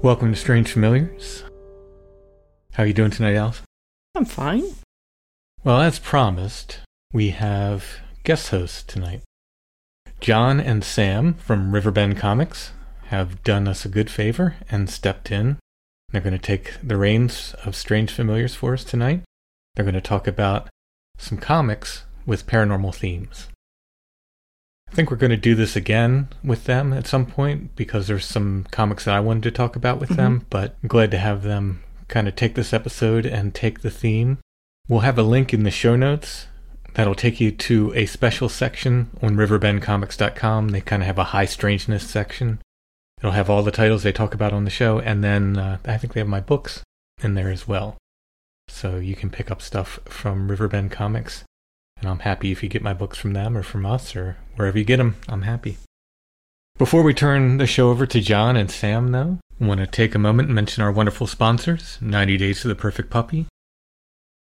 Welcome to Strange Familiars. How are you doing tonight, Alice? I'm fine. Well, as promised, we have guest hosts tonight. John and Sam from Riverbend Comics have done us a good favor and stepped in. They're going to take the reins of Strange Familiars for us tonight. They're going to talk about some comics with paranormal themes. I think we're going to do this again with them at some point because there's some comics that I wanted to talk about with them, but I'm glad to have them kind of take this episode and take the theme. We'll have a link in the show notes that'll take you to a special section on riverbendcomics.com. They kind of have a high strangeness section. It'll have all the titles they talk about on the show, and then uh, I think they have my books in there as well. So you can pick up stuff from Riverbend Comics. And I'm happy if you get my books from them or from us or wherever you get them. I'm happy. Before we turn the show over to John and Sam, though, I want to take a moment and mention our wonderful sponsors 90 Days to the Perfect Puppy.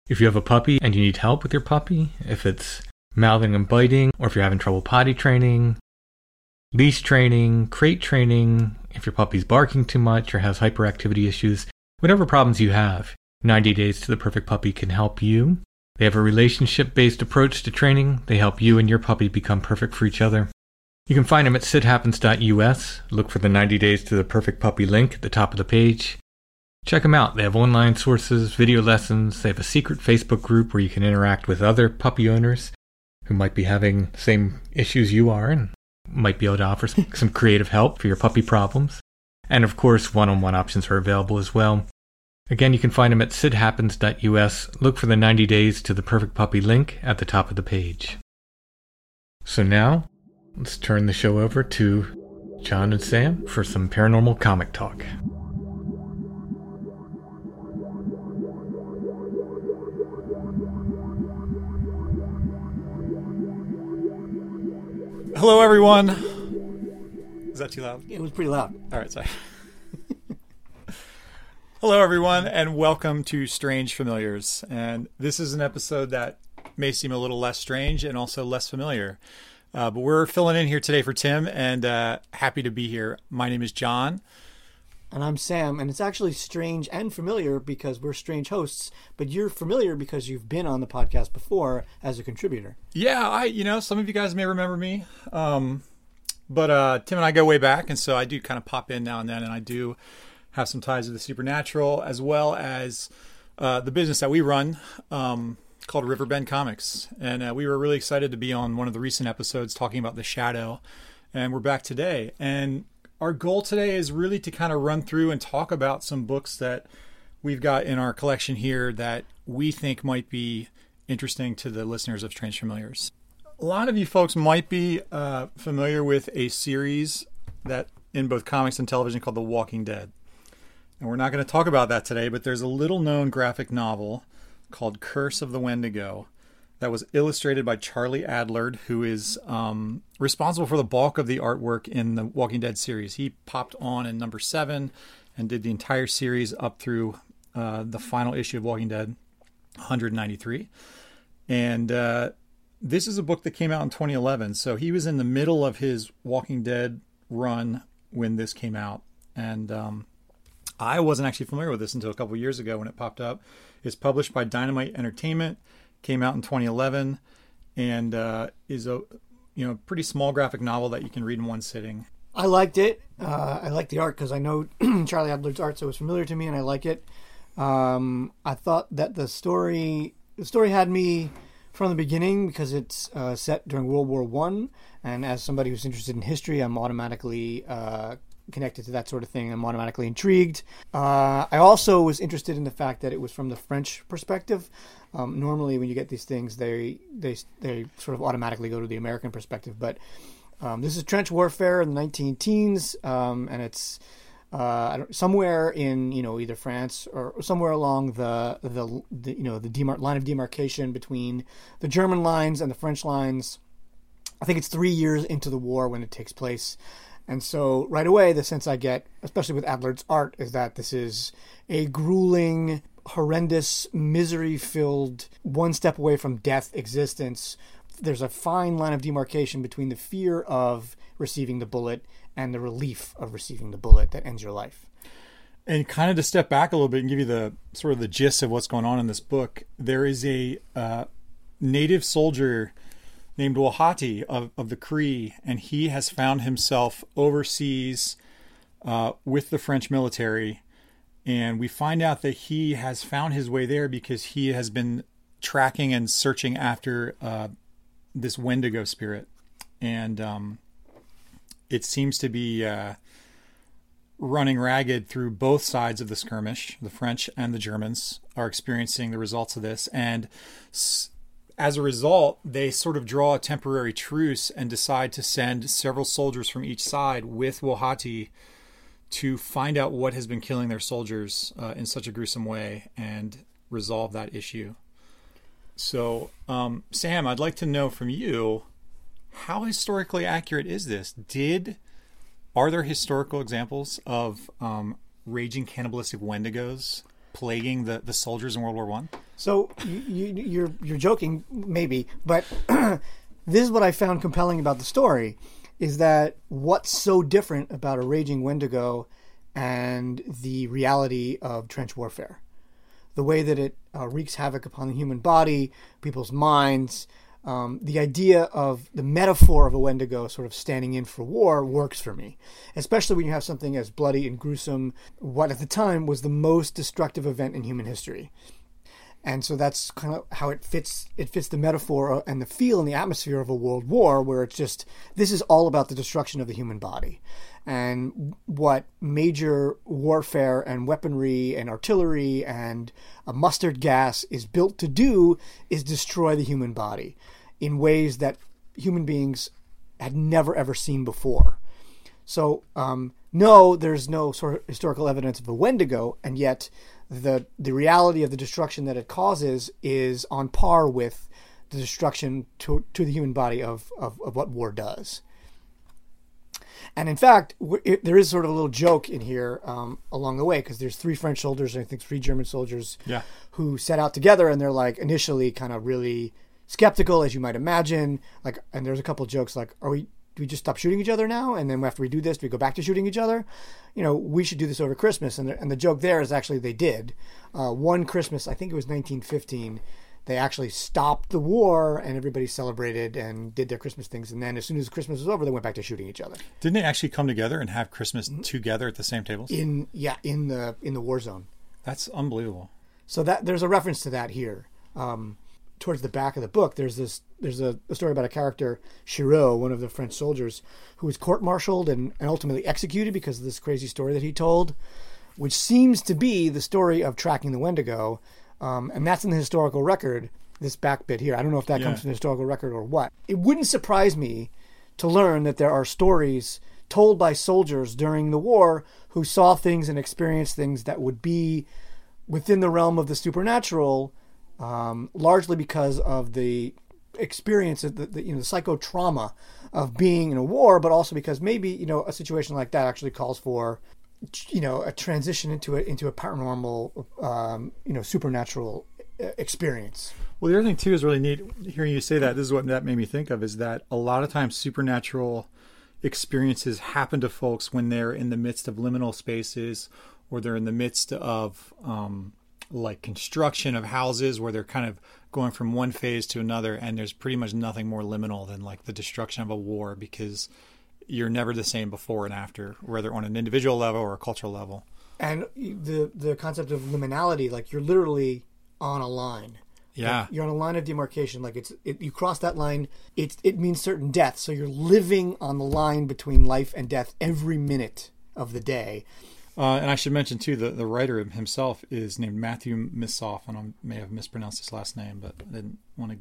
If you have a puppy and you need help with your puppy, if it's mouthing and biting, or if you're having trouble potty training, leash training, crate training, if your puppy's barking too much or has hyperactivity issues, whatever problems you have, 90 Days to the Perfect Puppy can help you. They have a relationship based approach to training. They help you and your puppy become perfect for each other. You can find them at sithappens.us. Look for the 90 Days to the Perfect Puppy link at the top of the page. Check them out. They have online sources, video lessons. They have a secret Facebook group where you can interact with other puppy owners who might be having the same issues you are and might be able to offer some, creative help for your puppy problems. And of course, one on one options are available as well. Again, you can find them at sithappens.us. Look for the 90 Days to the Perfect Puppy link at the top of the page. So now, let's turn the show over to John and Sam for some paranormal comic talk. Hello, everyone. Is that too loud? It was pretty loud. All right, sorry. Hello, everyone, and welcome to Strange Familiars. And this is an episode that may seem a little less strange and also less familiar. Uh, but we're filling in here today for Tim, and uh, happy to be here. My name is John. And I'm Sam, and it's actually strange and familiar because we're strange hosts, but you're familiar because you've been on the podcast before as a contributor. Yeah, I you know some of you guys may remember me, um, but uh, Tim and I go way back, and so I do kind of pop in now and then, and I do have some ties to the supernatural as well as uh, the business that we run um, called Riverbend Comics, and uh, we were really excited to be on one of the recent episodes talking about the Shadow, and we're back today, and our goal today is really to kind of run through and talk about some books that we've got in our collection here that we think might be interesting to the listeners of Strange Familiars. A lot of you folks might be uh, familiar with a series that in both comics and television called The Walking Dead. And we're not going to talk about that today, but there's a little known graphic novel called Curse of the Wendigo that was illustrated by Charlie Adlard, who is um, responsible for the bulk of the artwork in the Walking Dead series. He popped on in number seven and did the entire series up through uh, the final issue of Walking Dead, 193. And uh, this is a book that came out in 2011. So he was in the middle of his Walking Dead run when this came out. And um, I wasn't actually familiar with this until a couple years ago when it popped up. It's published by Dynamite Entertainment came out in 2011 and uh, is a you know pretty small graphic novel that you can read in one sitting. I liked it. Uh, I like the art because I know Charlie Adlard's art, so it was familiar to me, and I like it. Um, I thought that the story the story had me from the beginning because it's uh, set during World War One, and as somebody who's interested in history, I'm automatically uh, connected to that sort of thing. I'm automatically intrigued. Uh, I also was interested in the fact that it was from the French perspective. Um, normally, when you get these things, they they they sort of automatically go to the American perspective. But um, this is trench warfare in the 19 teens, um, and it's uh, somewhere in you know either France or somewhere along the the, the you know the demar- line of demarcation between the German lines and the French lines. I think it's three years into the war when it takes place. And so right away, the sense I get, especially with Adlard's art, is that this is a grueling horrendous, misery filled, one step away from death existence, there's a fine line of demarcation between the fear of receiving the bullet and the relief of receiving the bullet that ends your life. And kind of to step back a little bit and give you the sort of the gist of what's going on in this book, there is a uh, native soldier named Wauhati of, of the Cree, and he has found himself overseas uh, with the French military. And we find out that he has found his way there because he has been tracking and searching after uh, this Wendigo spirit, and um, it seems to be uh, running ragged through both sides of the skirmish. The French and the Germans are experiencing the results of this, and as a result, they sort of draw a temporary truce and decide to send several soldiers from each side with Wauhati to find out what has been killing their soldiers uh, in such a gruesome way and resolve that issue. So, um, Sam, I'd like to know from you how historically accurate is this? Did are there historical examples of um, raging cannibalistic Wendigos plaguing the, the soldiers in World War One? So you, you, you're you're joking, maybe, but this is what I found compelling about the story is that what's so different about a raging Wendigo and the reality of trench warfare? The way that it uh, wreaks havoc upon the human body, people's minds, um, the idea of the metaphor of a Wendigo sort of standing in for war works for me, especially when you have something as bloody and gruesome, what at the time was the most destructive event in human history and so that's kind of how it fits it fits the metaphor and the feel and the atmosphere of a world war where it's just this is all about the destruction of the human body. And what major warfare and weaponry and artillery and mustard gas is built to do is destroy the human body in ways that human beings had never ever seen before. So um, no there's no sort of historical evidence of a wendigo and yet the the reality of the destruction that it causes is on par with the destruction to, to the human body of, of, of what war does. And in fact, it, there is sort of a little joke in here um, along the way because there's three French soldiers and I think three German soldiers yeah. who set out together and they're like initially kind of really skeptical, as you might imagine. Like, and there's a couple jokes like, "Are we do we just stop shooting each other now? And then after we do this, do we go back to shooting each other? You know, we should do this over Christmas. And the, and the joke there is actually they did. Uh, one Christmas, I think it was 1915, they actually stopped the war and everybody celebrated and did their Christmas things. And then as soon as Christmas was over, they went back to shooting each other. Didn't they actually come together and have Christmas together at the same tables? In yeah, in the in the war zone. That's unbelievable. So that there's a reference to that here. Um, towards the back of the book, there's this there's a, a story about a character Chiraut, one of the French soldiers, who was court-martialed and, and ultimately executed because of this crazy story that he told, which seems to be the story of tracking the Wendigo, um, and that's in the historical record. This back bit here, I don't know if that Yeah. comes from the historical record or what. It wouldn't surprise me to learn that there are stories told by soldiers during the war who saw things and experienced things that would be within the realm of the supernatural, um, largely because of the experience of the, the you know the psychotrauma of being in a war, but also because maybe you know a situation like that actually calls for you know a transition into a into a paranormal um, you know supernatural uh, experience. Well, the other thing too is really neat. Hearing you say that, this is what that made me think of: is that a lot of times supernatural experiences happen to folks when they're in the midst of liminal spaces, or they're in the midst of um, like construction of houses, where they're kind of going from one phase to another, and there's pretty much nothing more liminal than like the destruction of a war because you're never the same before and after, whether on an individual level or a cultural level. And the the concept of liminality, like you're literally on a line. Yeah. You're on a line of demarcation. Like it's it, you cross that line, it it means certain death. So you're living on the line between life and death every minute of the day. Uh, and I should mention too, the the writer himself is named Matthew Missoffe, and I may have mispronounced his last name, but I didn't want to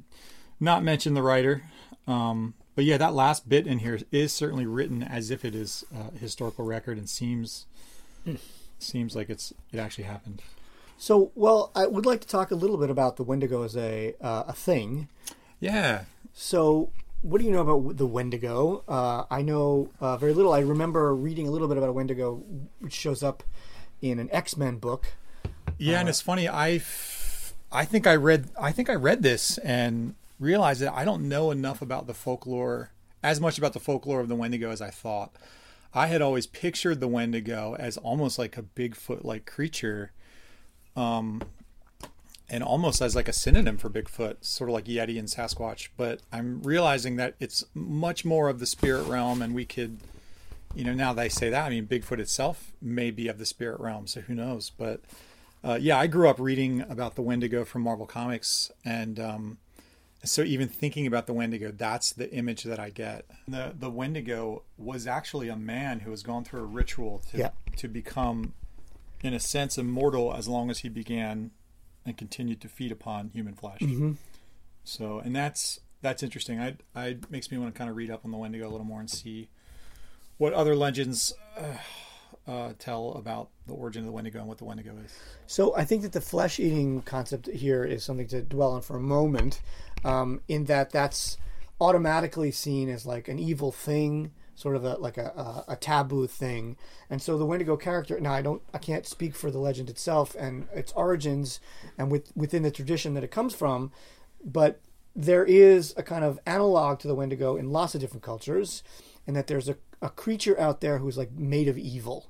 not mention the writer. Um, but yeah, that last bit in here is certainly written as if it is a historical record, and seems seems like it's it actually happened. So, well, I would like to talk a little bit about the Wendigo as a uh, a thing. Yeah, So, what do you know about the Wendigo? Uh, I know uh, very little. I remember reading a little bit about a Wendigo, which shows up in an X Men book. yeah, and it's funny. I I think I read I think I read this and realized that I don't know enough about the folklore as much about the folklore of the Wendigo as I thought. I had always pictured the Wendigo as almost like a Bigfoot like creature, um, and almost as like a synonym for Bigfoot, sort of like Yeti and Sasquatch. But I'm realizing that it's much more of the spirit realm, and we could, you know, now they say that, I mean, Bigfoot itself may be of the spirit realm, so who knows? But uh, yeah, I grew up reading about the Wendigo from Marvel Comics, and um, so even thinking about the Wendigo, that's the image that I get. The the Wendigo was actually a man who has gone through a ritual to Yeah. to become, in a sense, immortal as long as he began and continued to feed upon human flesh. So, and that's that's interesting. I I makes me want to kind of read up on the Wendigo a little more and see what other legends uh, uh, tell about the origin of the Wendigo and what the Wendigo is. So I think that the flesh eating concept here is something to dwell on for a moment, um, in that that's automatically seen as like an evil thing, sort of a like a, a, a taboo thing. And so the Wendigo character. Now I don't, I can't speak for the legend itself and its origins, and with within the tradition that it comes from, but there is a kind of analog to the Wendigo in lots of different cultures, and that there's a, a creature out there who's like made of evil.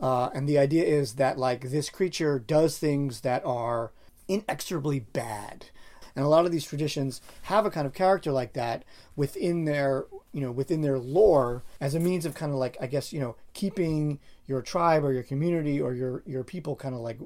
Uh, and the idea is that like this creature does things that are inexorably bad and a lot of these traditions have a kind of character like that within their you know within their lore as a means of kind of like i guess you know keeping your tribe or your community or your your people kind of like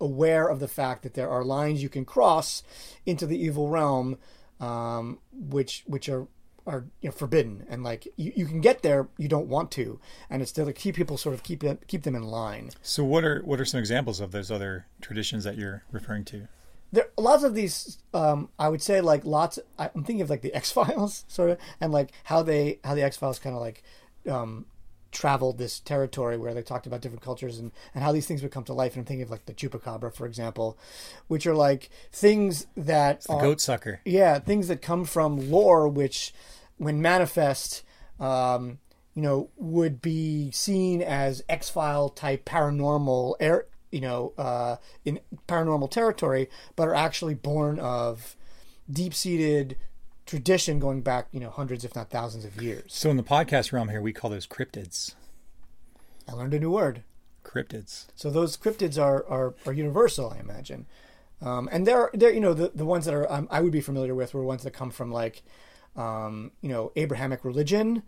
aware of the fact that there are lines you can cross into the evil realm um, which which are are you know, forbidden. And like you, you can get there you don't want to. And it's to keep people sort of keep them keep them in line. So, what are what are some examples of those other traditions that you're referring to? There lots of these um i would say like lots I- i'm thinking of like the x-files sort of and like how they how the x-files kind of like um traveled this territory where they talked about different cultures and, and how these things would come to life and i'm thinking of like the chupacabra for example which are like things that The are, goat sucker. yeah, things that come from lore, which, when manifest, um, you know, would be seen as X File type paranormal air, you know, uh, in paranormal territory, but are actually born of deep seated tradition going back, you know, hundreds if not thousands of years. So in the podcast realm here, we call those cryptids. I learned a new word. Cryptids. So those cryptids are are, are universal, I imagine. Um, and they're they're you know the the ones that are um, I would be familiar with were ones that come from like um, you know Abrahamic religion,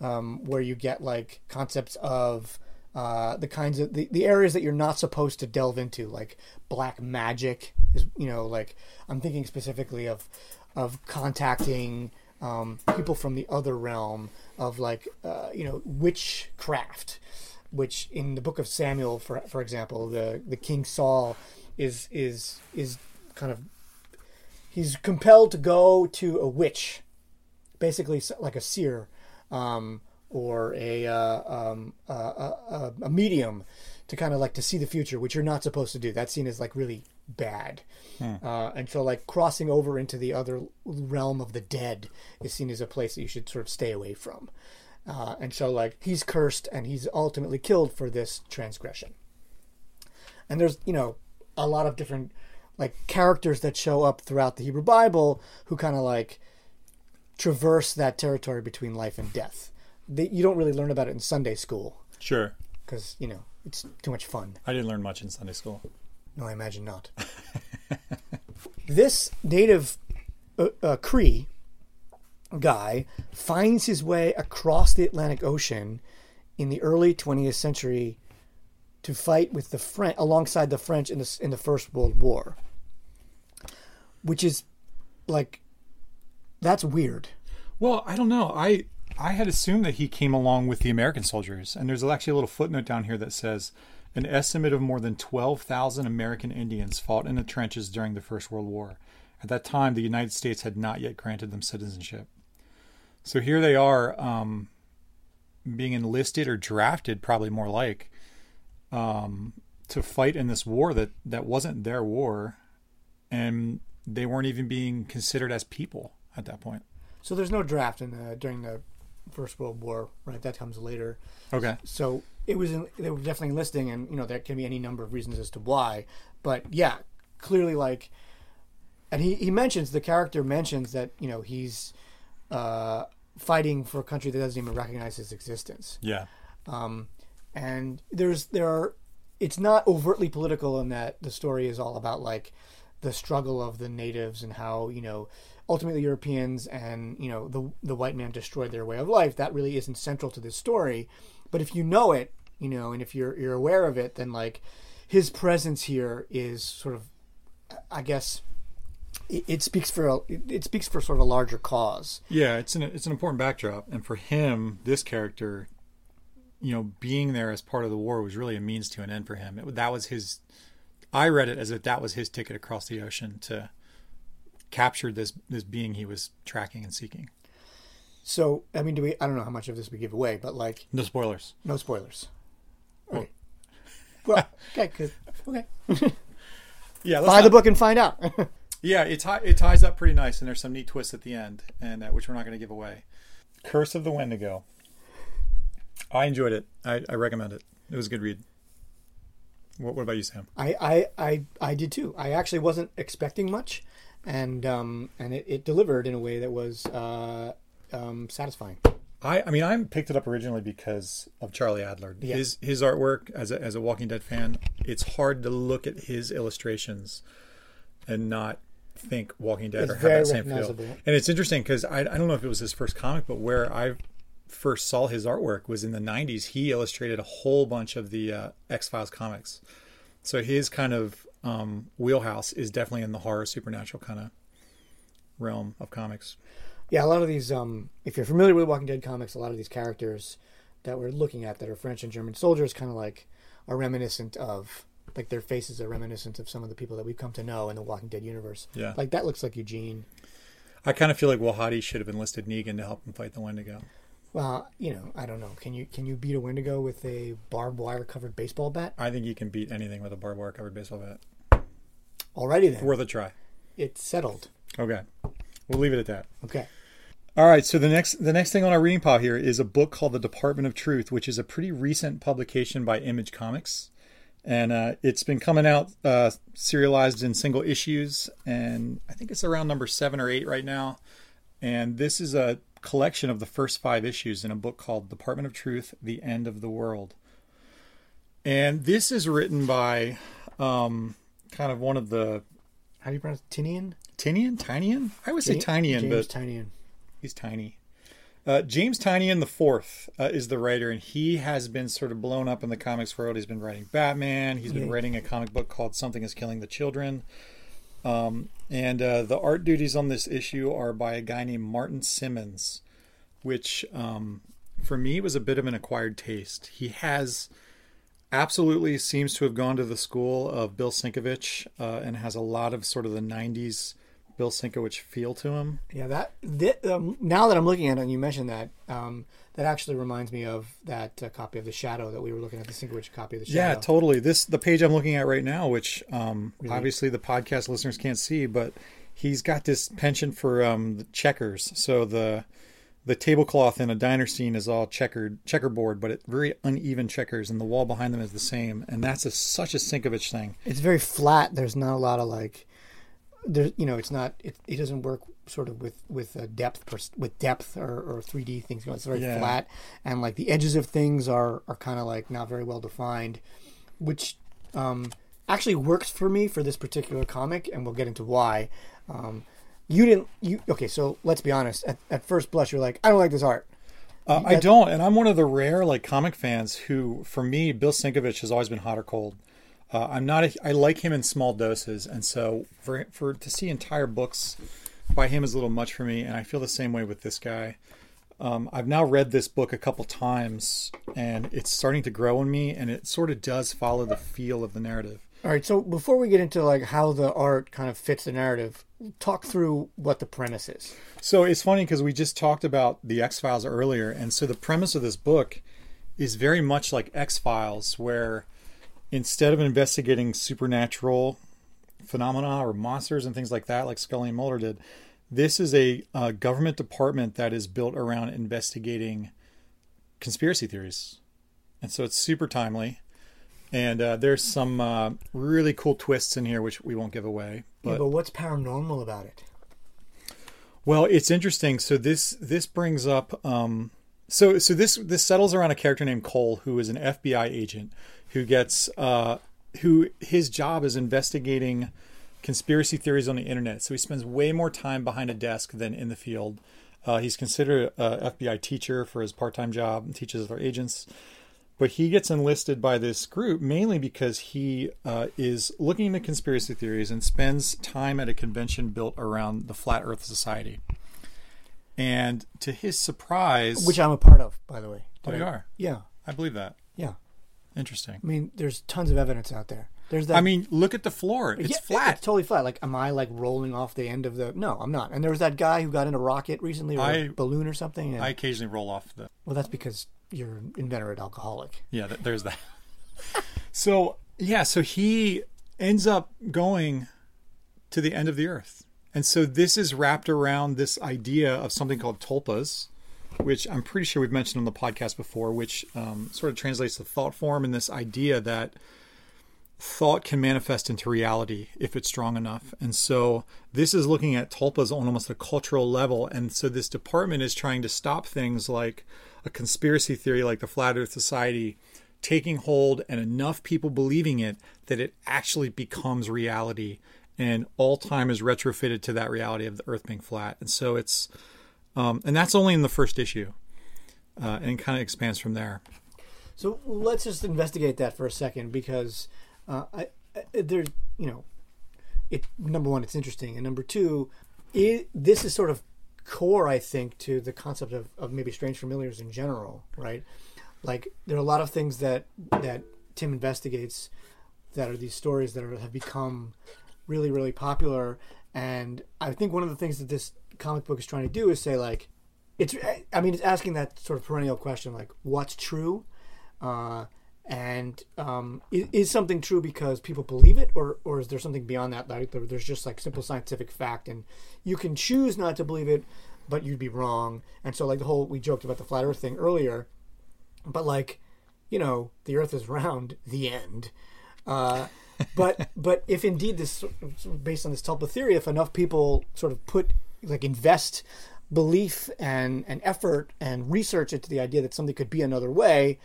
um, where you get like concepts of uh, the kinds of the, the areas that you're not supposed to delve into, like black magic is you know like I'm thinking specifically of of contacting um, people from the other realm of like uh, you know witchcraft, which in the book of Samuel, for for example, the the King Saul is is is kind of he's compelled to go to a witch, basically like a seer, um, or a, uh, um, a, a a medium, to kind of like to see the future, which you're not supposed to do. That scene is like really bad, uh, and so like crossing over into the other realm of the dead is seen as a place that you should sort of stay away from. Uh, and so like he's cursed and he's ultimately killed for this transgression and there's you know a lot of different like characters that show up throughout the Hebrew Bible who kind of like traverse that territory between life and death. They, you don't really learn about it in Sunday school Sure. because you know it's too much fun. I didn't learn much in Sunday school. No, I imagine not. this native uh, uh, Cree guy finds his way across the Atlantic Ocean in the early 20th century to fight with the French alongside the French in the in the First World War, which is like that's weird. Well, I don't know. I I had assumed that he came along with the American soldiers, and there's actually a little footnote down here that says an estimate of more than 12,000 American Indians fought in the trenches during the First World War. At that time, the United States had not yet granted them citizenship. So here they are, um, being enlisted or drafted, probably more like, um, to fight in this war that that wasn't their war, and they weren't even being considered as people at that point. So there's no draft in the, during the First World War, right? That comes later. Okay. So it was in, they were definitely enlisting, and you know there can be any number of reasons as to why. But yeah, clearly like, and he he mentions the character mentions that you know he's uh, fighting for a country that doesn't even recognize his existence. Yeah. Um, and there's there are it's not overtly political in that the story is all about like the struggle of the natives and how you know ultimately Europeans and you know the the white man destroyed their way of life. That really isn't central to this story, but if you know it, you know, and if you're you're aware of it, then like his presence here is sort of, I guess, it, it speaks for a, it, speaks for sort of a larger cause. Yeah, it's an it's an important backdrop, and for him, this character, you know, being there as part of the war was really a means to an end for him. It, that was his. I read it as if that was his ticket across the ocean to capture this this being he was tracking and seeking. So I mean, do we? I don't know how much of this we give away, but like No spoilers. no spoilers. Okay. Well, okay, good. Okay. Yeah, let's Buy the book and find out. Yeah, it, ti- it ties up pretty nice, and there's some neat twists at the end, and uh, which we're not going to give away. Curse of the Wendigo. I enjoyed it. I, I recommend it. It was a good read. What, what about you, Sam? I, I, I, I did too. I actually wasn't expecting much, and um, and it, it delivered in a way that was uh, um, satisfying. I, I mean, I picked it up originally because of Charlie Adlard. Yeah. His his artwork as a, as a Walking Dead fan, it's hard to look at his illustrations and not think Walking Dead It's or have that same feel. And it's interesting because I, I don't know if it was his first comic, but where I first saw his artwork was in the 90s. He illustrated a whole bunch of the uh, X Files comics. So his kind of um, wheelhouse is definitely in the horror supernatural kind of realm of comics. Yeah, a lot of these. Um, if you're familiar with Walking Dead comics, a lot of these characters that we're looking at that are French and German soldiers, kind of like are reminiscent of like their faces are reminiscent of some of the people that we've come to know in the Walking Dead universe. Yeah. like that looks like Eugene. I kind of feel like Wahadi should have enlisted Negan to help him fight the Wendigo. Well, you know, I don't know. Can you can you beat a Wendigo with a barbed wire covered baseball bat? I think you can beat anything with a barbed wire covered baseball bat. Alrighty then, Worth a try. it's settled. Okay. We'll leave it at that. Okay. All right, so the next the next thing on our reading pile here is a book called The Department of Truth, which is a pretty recent publication by Image Comics, and uh, it's been coming out uh, serialized in single issues, and I think it's around number seven or eight right now. and this is a collection of the first five issues in a book called Department of Truth: The End of the World. And this is written by um, kind of one of the How do you pronounce it? Tinian? Tinian, Tinian. I would say Tinian, James but Tinian. he's tiny. Uh, James Tynion the fourth uh, is the writer, and he has been sort of blown up in the comics world. He's been writing Batman. He's been Yeah. writing a comic book called "Something Is Killing the Children." Um, and uh, the art duties on this issue are by a guy named Martin Simmonds, which um, for me was a bit of an acquired taste. He has absolutely seems to have gone to the school of Bill Sienkiewicz uh, and has a lot of sort of the '90s Bill Sienkiewicz feel to him. Yeah, that, thi- um, now that I'm looking at it and you mentioned that, um, that actually reminds me of that uh, copy of The Shadow that we were looking at, the Sienkiewicz copy of The Shadow. Yeah, totally. This the page I'm looking at right now, which um, obviously the podcast listeners can't see, but he's got this penchant for um, the checkers. So the the tablecloth in a diner scene is all checkered checkerboard, but it very uneven checkers, and the wall behind them is the same. And that's a, such a Sienkiewicz thing. It's very flat. There's not a lot of like, there. You know, it's not. It, it doesn't work sort of with with uh, depth pers- with depth or, or 3D things. You know, it's very Yeah. flat, and like the edges of things are are kind of like not very well defined, which um, actually works for me for this particular comic, and we'll get into why. Um, you didn't. You okay? So let's be honest. At, at first blush, you're like, I don't like this art. Uh, I don't, and I'm one of the rare like comic fans who, for me, Bill Sienkiewicz has always been hot or cold. Uh, I'm not. A, I like him in small doses, and so for for to see entire books by him is a little much for me, and I feel the same way with this guy. Um, I've now read this book a couple times, and it's starting to grow in me, and it sort of does follow the feel of the narrative. All right. So before we get into like how the art kind of fits the narrative, talk through what the premise is. So it's funny because we just talked about the X Files earlier, and so the premise of this book is very much like X Files, where instead of investigating supernatural phenomena or monsters and things like that, like Scully and Mulder did, this is a, uh government department that is built around investigating conspiracy theories, and so it's super timely. And uh, there's some uh, really cool twists in here, which we won't give away. yeah, but what's paranormal about it? Well, it's interesting. So this this brings up um, so so this this settles around a character named Cole, who is an FBI agent who gets uh, who his job is investigating conspiracy theories on the internet. So he spends way more time behind a desk than in the field. Uh, he's considered a FBI teacher for his part time job and teaches other agents. But he gets enlisted by this group mainly because he uh, is looking into conspiracy theories and spends time at a convention built around the Flat Earth Society. And to his surprise, Which I'm a part of, by the way. oh, you are, Yeah, I believe that. yeah. Interesting. I mean, there's tons of evidence out there. There's that. I mean, look at the floor; it's Yeah, flat. It's totally flat. Like, am I like rolling off the end of the? No, I'm not. And there was that guy who got in a rocket recently, or a I- balloon or something. And, I occasionally roll off the. well, that's because you're an inveterate alcoholic. Yeah, there's that. so yeah, so he ends up going to the end of the earth, and so this is wrapped around this idea of something called tulpas, which I'm pretty sure we've mentioned on the podcast before, which um, sort of translates to thought form and this idea that thought can manifest into reality if it's strong enough. And so this is looking at tulpas on almost a cultural level. And so this department is trying to stop things like a conspiracy theory like the Flat Earth Society taking hold and enough people believing it that it actually becomes reality and all time is retrofitted to that reality of the earth being flat. And so it's um, and that's only in the first issue. Uh, and kind of expands from there. So let's just investigate that for a second because uh, I, I, there, you know, it number one, it's interesting, and number two, it, this is sort of core, I think, to the concept of, of maybe strange familiars in general, right? Like there are a lot of things that that Tim investigates that are these stories that are, have become really, really popular, and I think one of the things that this comic book is trying to do is say like, it's I mean it's asking that sort of perennial question like, what's true? uh, and um, is, is something true because people believe it, or or is there something beyond that? Like there- there's just like simple scientific fact, and you can choose not to believe it, but you'd be wrong. And so like the whole we joked about the flat Earth thing earlier, but like you know the Earth is round. The end. Uh, but but if indeed this based on this tulpa theory, if enough people sort of put like invest belief and, and effort and research into the idea that something could be another way,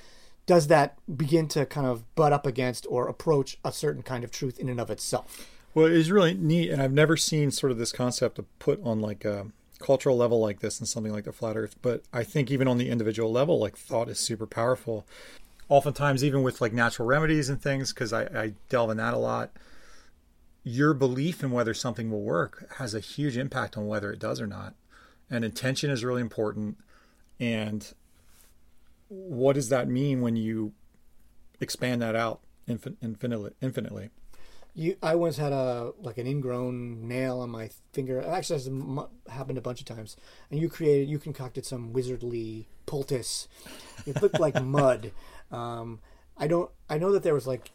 does that begin to kind of butt up against or approach a certain kind of truth in and of itself? Well, it is really neat, and I've never seen sort of this concept put on like a cultural level like this and something like the flat Earth. But I think even on the individual level, like thought is super powerful. Oftentimes, even with like natural remedies and things, because I, I delve in that a lot. Your belief in whether something will work has a huge impact on whether it does or not, and intention is really important. And what does that mean when you expand that out infin- infinitely? Infinitely. You, I once had a like an ingrown nail on my finger. It actually has m- happened a bunch of times. And you created, you concocted some wizardly poultice. It looked like mud. Um, I don't. I know that there was like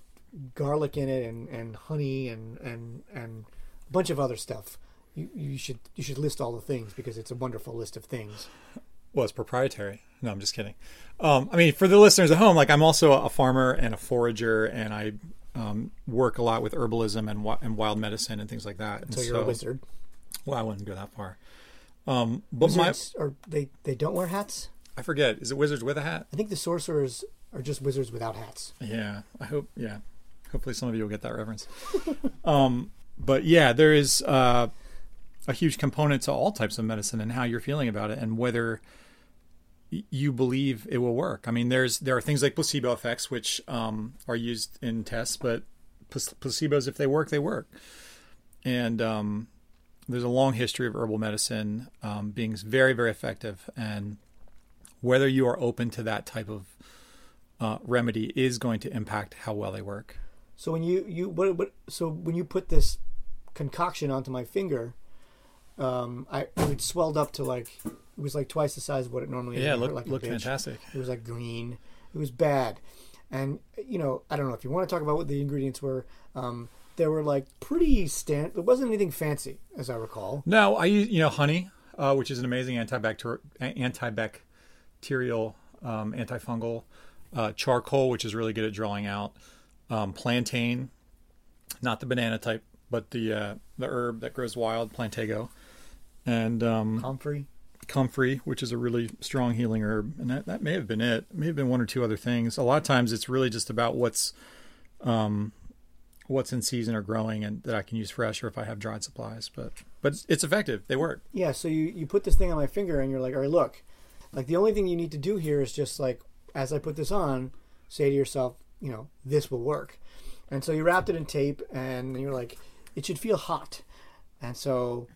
garlic in it and, and honey and, and and a bunch of other stuff. You, you should you should list all the things because it's a wonderful list of things. It's proprietary. No, I'm just kidding. Um, I mean, for the listeners at home, like I'm also a farmer and a forager, and I um, work a lot with herbalism and, and wild medicine and things like that. And So you're a wizard. Well, I wouldn't go that far. Um, but my, are they they don't wear hats. I forget. Is it wizards with a hat? I think the sorcerers are just wizards without hats. Yeah, I hope. Yeah, hopefully some of you will get that reference. um, but yeah, there is uh, a huge component to all types of medicine and how you're feeling about it and whether you believe it will work. I mean, there's there are things like placebo effects which um, are used in tests, but placebos, if they work, they work. And um, there's a long history of herbal medicine um, being very, very effective, and whether you are open to that type of uh, remedy is going to impact how well they work. So when you you what, what so when you put this concoction onto my finger, um, I it swelled up to like it was like twice the size of what it normally is. Yeah, It look, like a look bitch. fantastic. It was like green. It was bad, and you know I don't know if you want to talk about what the ingredients were. Um, they were like pretty stand. There wasn't anything fancy, as I recall. No, I use you know honey, uh, which is an amazing antibacterial, antibacterial, um, antifungal. Uh, charcoal, which is really good at drawing out. Um, plantain, not the banana type, but the uh, the herb that grows wild, plantago, and um, Comfrey. Comfrey, which is a really strong healing herb, and that, that may have been it. May have been one or two other things. A lot of times, it's really just about what's um, what's in season or growing, and that I can use fresh, or if I have dried supplies. But but it's effective. They work. Yeah, so you, you put this thing on my finger and you're like, all right, look, like the only thing you need to do here is just like, as I put this on, say to yourself, you know, this will work. And so you wrapped it in tape and you're like, it should feel hot. And so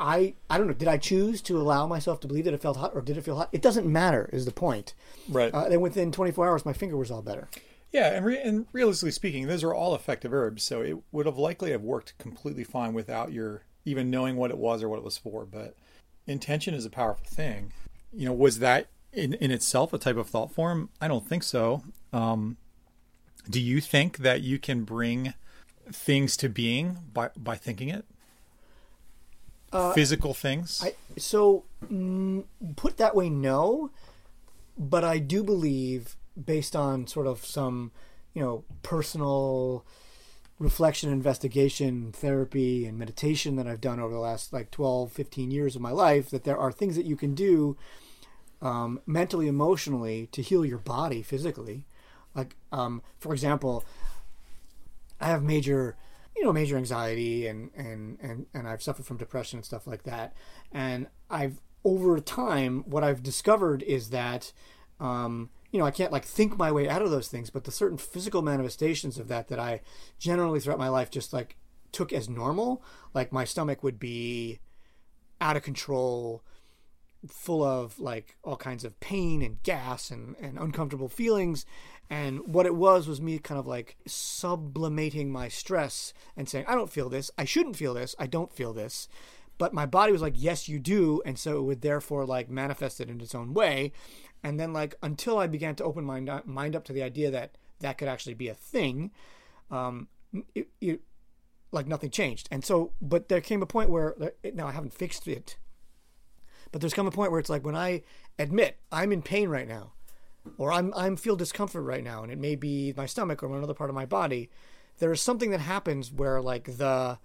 I, I don't know, did I choose to allow myself to believe that it felt hot or did it feel hot? It doesn't matter, is the point. Right. Uh, then within 24 hours, my finger was all better. Yeah, and, re- and realistically speaking, those are all effective herbs, so it would have likely have worked completely fine without your even knowing what it was or what it was for. But intention is a powerful thing. You know, was that in, in itself a type of thought form? I don't think so. Um, do you think that you can bring things to being by by thinking it? Physical things. I so mm, put that way, no, but I do believe, based on sort of some, you know, personal reflection, investigation, therapy, and meditation that I've done over the last like 12, 15 years of my life, that there are things that you can do um, mentally, emotionally to heal your body physically. Like, um, for example, I have major, you know, major anxiety and, and, and, and I've suffered from depression and stuff like that. And I've, over time, what I've discovered is that, um, you know, I can't like think my way out of those things, but the certain physical manifestations of that that I generally throughout my life just like took as normal, like my stomach would be out of control, full of like all kinds of pain and gas and, and uncomfortable feelings. And what it was was me kind of like sublimating my stress and saying, I don't feel this. I shouldn't feel this. I don't feel this. But my body was like, yes, you do. And so it would therefore like manifest it in its own way. And then like until I began to open my mind up to the idea that that could actually be a thing, um, it, it, like nothing changed. And so, but there came a point where now I haven't fixed it but there's come a point where it's like when I admit I'm in pain right now, or I'm I'm feel discomfort right now, and it may be my stomach or another part of my body. There is something that happens where like the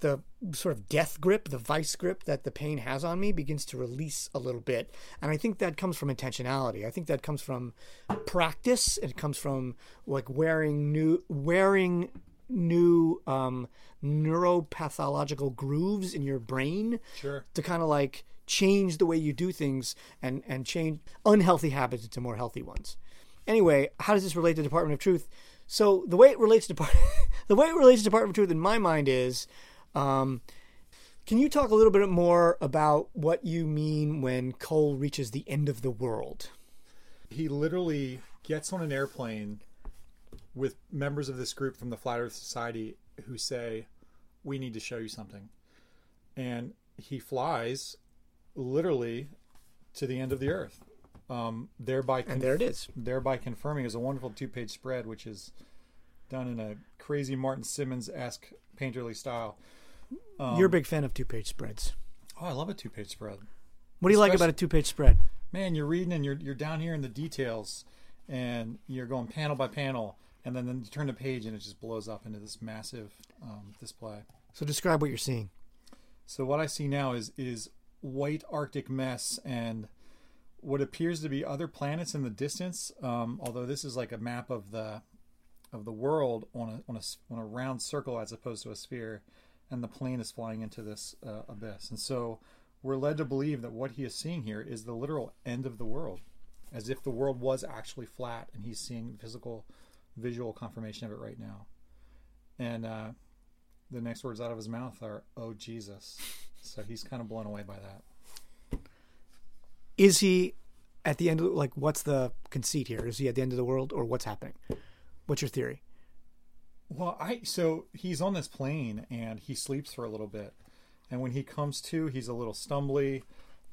the sort of death grip, the vice grip that the pain has on me begins to release a little bit. And I think that comes from intentionality. I think that comes from practice. It comes from like wearing new wearing new um, neuropathological grooves in your brain Sure. to kind of like change the way you do things and and change unhealthy habits into more healthy ones. Anyway, how does this relate to Department of Truth? So the way it relates to the way it relates to Department of Truth in my mind is, um, can you talk a little bit more about what you mean when Cole reaches the end of the world? He literally gets on an airplane with members of this group from the Flat Earth Society who say, "We need to show you something," and he flies literally to the end of the earth, um, thereby And there it is. thereby confirming is a wonderful two-page spread, which is done in a crazy Martin Simmonds-esque painterly style. You're a big fan of two-page spreads. Oh, I love a two-page spread. What do you like about a two-page spread? Man, you're reading and you're you're down here in the details, and you're going panel by panel, and then, then you turn the page and it just blows up into this massive um, display. So describe what you're seeing. So what I see now is is white Arctic mess and what appears to be other planets in the distance. Um, although this is like a map of the of the world on a on a on a round circle as opposed to a sphere, and the plane is flying into this uh, abyss. And so we're led to believe that what he is seeing here is the literal end of the world, as if the world was actually flat, and he's seeing physical, visual confirmation of it right now. And uh, the next words out of his mouth are "Oh Jesus," so he's kind of blown away by that. Is he at the end of like what's the conceit here? Is he at the end of the world or what's happening? What's your theory? Well, I so he's on this plane and he sleeps for a little bit, and when he comes to, he's a little stumbly.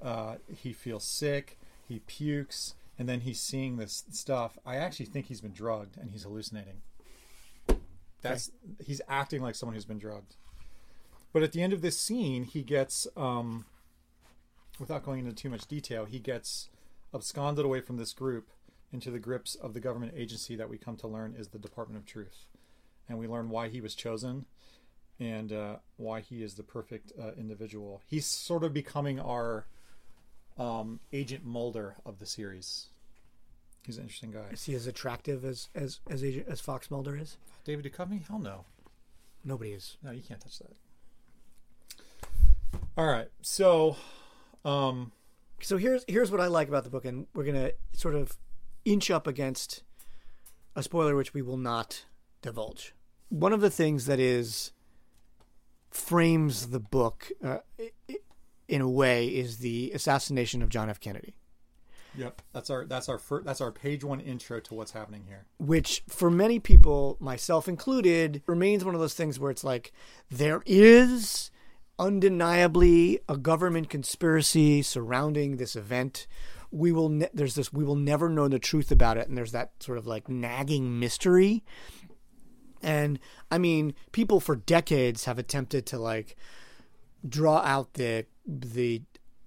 Uh, he feels sick. He pukes, and then he's seeing this stuff. I actually think he's been drugged and he's hallucinating. That's he's acting like someone who's been drugged. But at the end of this scene, he gets, um, without going into too much detail, he gets absconded away from this group into the grips of the government agency that we come to learn is the Department of Truth and we learn why he was chosen and uh, why he is the perfect uh, individual. He's sort of becoming our um, Agent Mulder of the series. He's an interesting guy. Is he as attractive as as as, Agent, as Fox Mulder is? David Duchovny? Hell no. Nobody is. No, you can't touch that. All right. So, um, So here's here's what I like about the book, and we're gonna sort of inch up against a spoiler which we will not divulge. One of the things that is frames the book uh, in a way is the assassination of John F. Kennedy. yep, that's our that's our fir- that's our page one intro to what's happening here. which for many people, myself included, remains one of those things where it's like there is undeniably a government conspiracy surrounding this event. We will ne- there's this we will never know the truth about it, and there's that sort of like nagging mystery. And I mean, people for decades have attempted to like draw out the the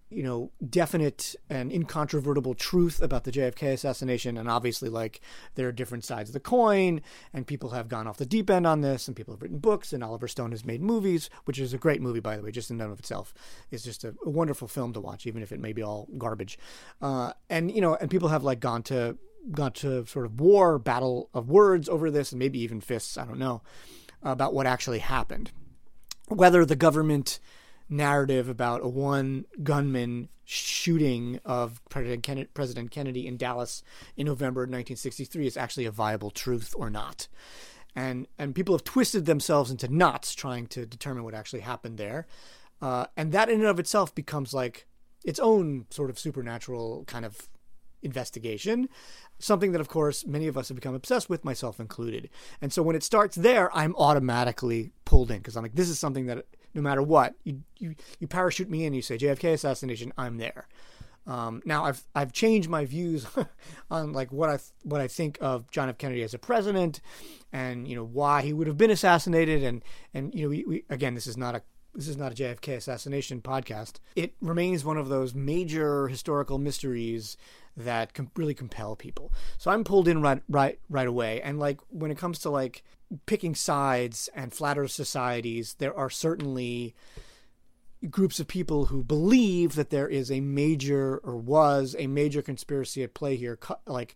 you know definite and incontrovertible truth about the JFK assassination. And obviously like there are different sides of the coin and people have gone off the deep end on this and people have written books and Oliver Stone has made movies which is a great movie by the way just in and of itself. It's just a, a wonderful film to watch even if it may be all garbage. Uh, and you know and people have like gone to gone to sort of war battle of words over this and maybe even fists I don't know about what actually happened. Whether the government narrative about a one gunman shooting of President Kennedy, in Dallas in November 1963 is actually a viable truth or not. And and people have twisted themselves into knots trying to determine what actually happened there. Uh, and that in and of itself becomes like its own sort of supernatural kind of investigation. Something that, of course, many of us have become obsessed with, myself included. And so when it starts there, I'm automatically pulled in because I'm like, this is something that no matter what, you, you, you parachute me in, you say JFK assassination, I'm there. Um, now I've I've changed my views on like what I what I think of John F. Kennedy as a president, and you know why he would have been assassinated, and and you know we, we again this is not a this is not a JFK assassination podcast. It remains one of those major historical mysteries that com- really compel people. So I'm pulled in right right right away. And like when it comes to like picking sides and flat earth societies, there are certainly groups of people who believe that there is a major or was a major conspiracy at play here, like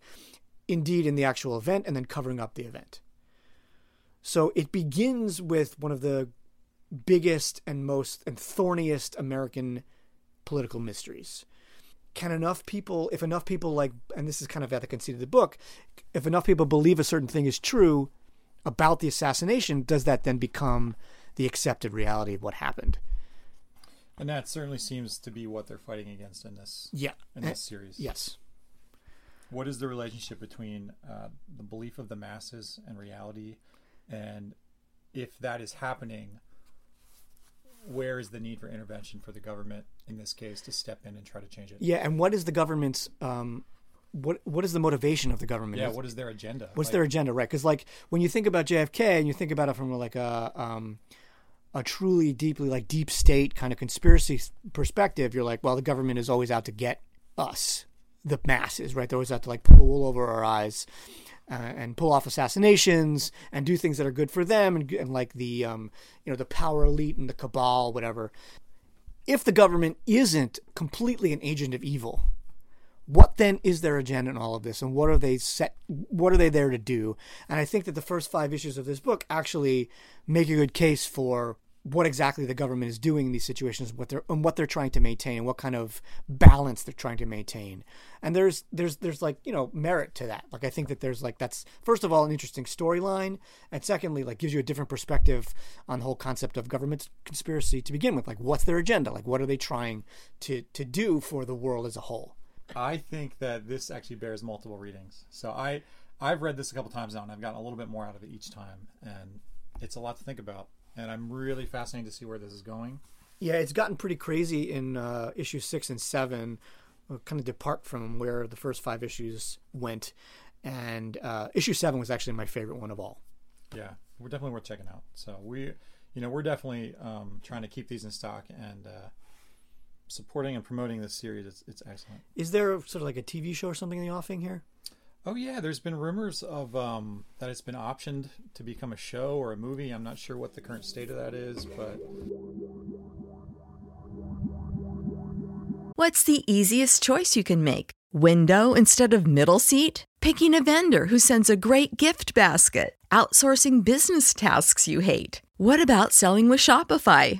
indeed in the actual event and then covering up the event. So it begins with one of the biggest and most and thorniest American political mysteries. Can enough people, if enough people like, and this is kind of at the conceit of the book, if enough people believe a certain thing is true about the assassination, does that then become the accepted reality of what happened? And that certainly seems to be what they're fighting against in this. Yeah, in this series. Yes. What is the relationship between uh, the belief of the masses and reality, and if that is happening, where is the need for intervention for the government in this case to step in and try to change it? Yeah, and what is the government's um, what what is the motivation of the government? Yeah, what is their agenda? What's like, their agenda, right? Because like when you think about JFK and you think about it from like a um, a truly deeply like deep state kind of conspiracy perspective, you're like, well, the government is always out to get us, the masses, right? They're always out to like pull the wool over our eyes. Uh, and pull off assassinations and do things that are good for them and, and like the um, you know the power elite and the cabal whatever if the government isn't completely an agent of evil what then is their agenda in all of this and what are they set what are they there to do? And i think that the first five issues of this book actually make a good case for what exactly the government is doing in these situations what they're and what they're trying to maintain and what kind of balance they're trying to maintain. And there's there's there's like you know merit to that. Like i think that there's like that's first of all an interesting storyline and secondly like gives you a different perspective on the whole concept of government conspiracy to begin with. Like what's their agenda? Like what are they trying to to do for the world as a whole I think that this actually bears multiple readings. So I I've read this a couple times now, and I've gotten a little bit more out of it each time, and it's a lot to think about. And I'm really fascinated to see where this is going. Yeah, it's gotten pretty crazy in uh, issue six and seven. Kind of depart from where the first five issues went, and uh, issue seven was actually my favorite one of all. Yeah, we're definitely worth checking out. So we, you know, we're definitely um, trying to keep these in stock and. Uh, supporting and promoting this series. It's, it's excellent. Is there sort of like a TV show or something in the offing here? Oh yeah, there's been rumors of um, that it's been optioned to become a show or a movie. I'm not sure what the current state of that is, but. What's the easiest choice you can make? Window instead of middle seat? Picking a vendor who sends a great gift basket? Outsourcing business tasks you hate? What about selling with Shopify?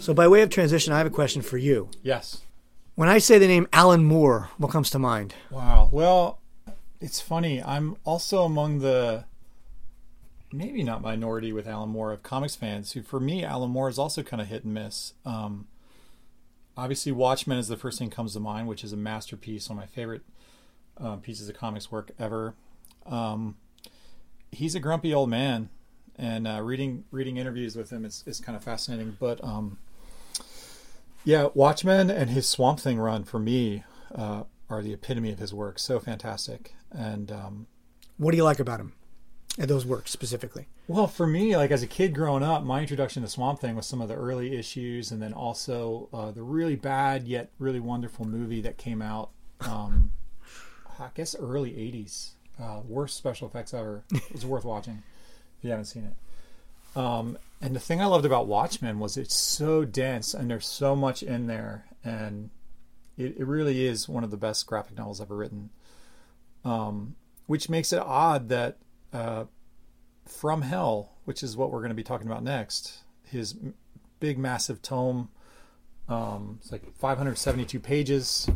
So, by way of transition, I have a question for you. Yes. When I say the name Alan Moore, what comes to mind? Wow. Well, it's funny. I'm also among the maybe not minority with Alan Moore of comics fans who, for me, Alan Moore is also kind of hit and miss. Um, obviously, Watchmen is the first thing that comes to mind, which is a masterpiece, one of my favorite uh, pieces of comics work ever. Um, he's a grumpy old man, and uh, reading reading interviews with him is, is kind of fascinating. But um, yeah, Watchmen and his Swamp Thing run for me uh, are the epitome of his work. So fantastic. And um, what do you like about him? at those works specifically? Well, for me, like as a kid growing up, my introduction to Swamp Thing was some of the early issues, and then also uh, the really bad yet really wonderful movie that came out. Um, I guess early '80s. Uh, worst special effects ever. It was worth watching if you haven't seen it. Um, and the thing I loved about Watchmen was it's so dense and there's so much in there, and it, it really is one of the best graphic novels ever written. Um, which makes it odd that uh, From Hell, which is what we're going to be talking about next, his big, massive tome, um, it's like 572 pages.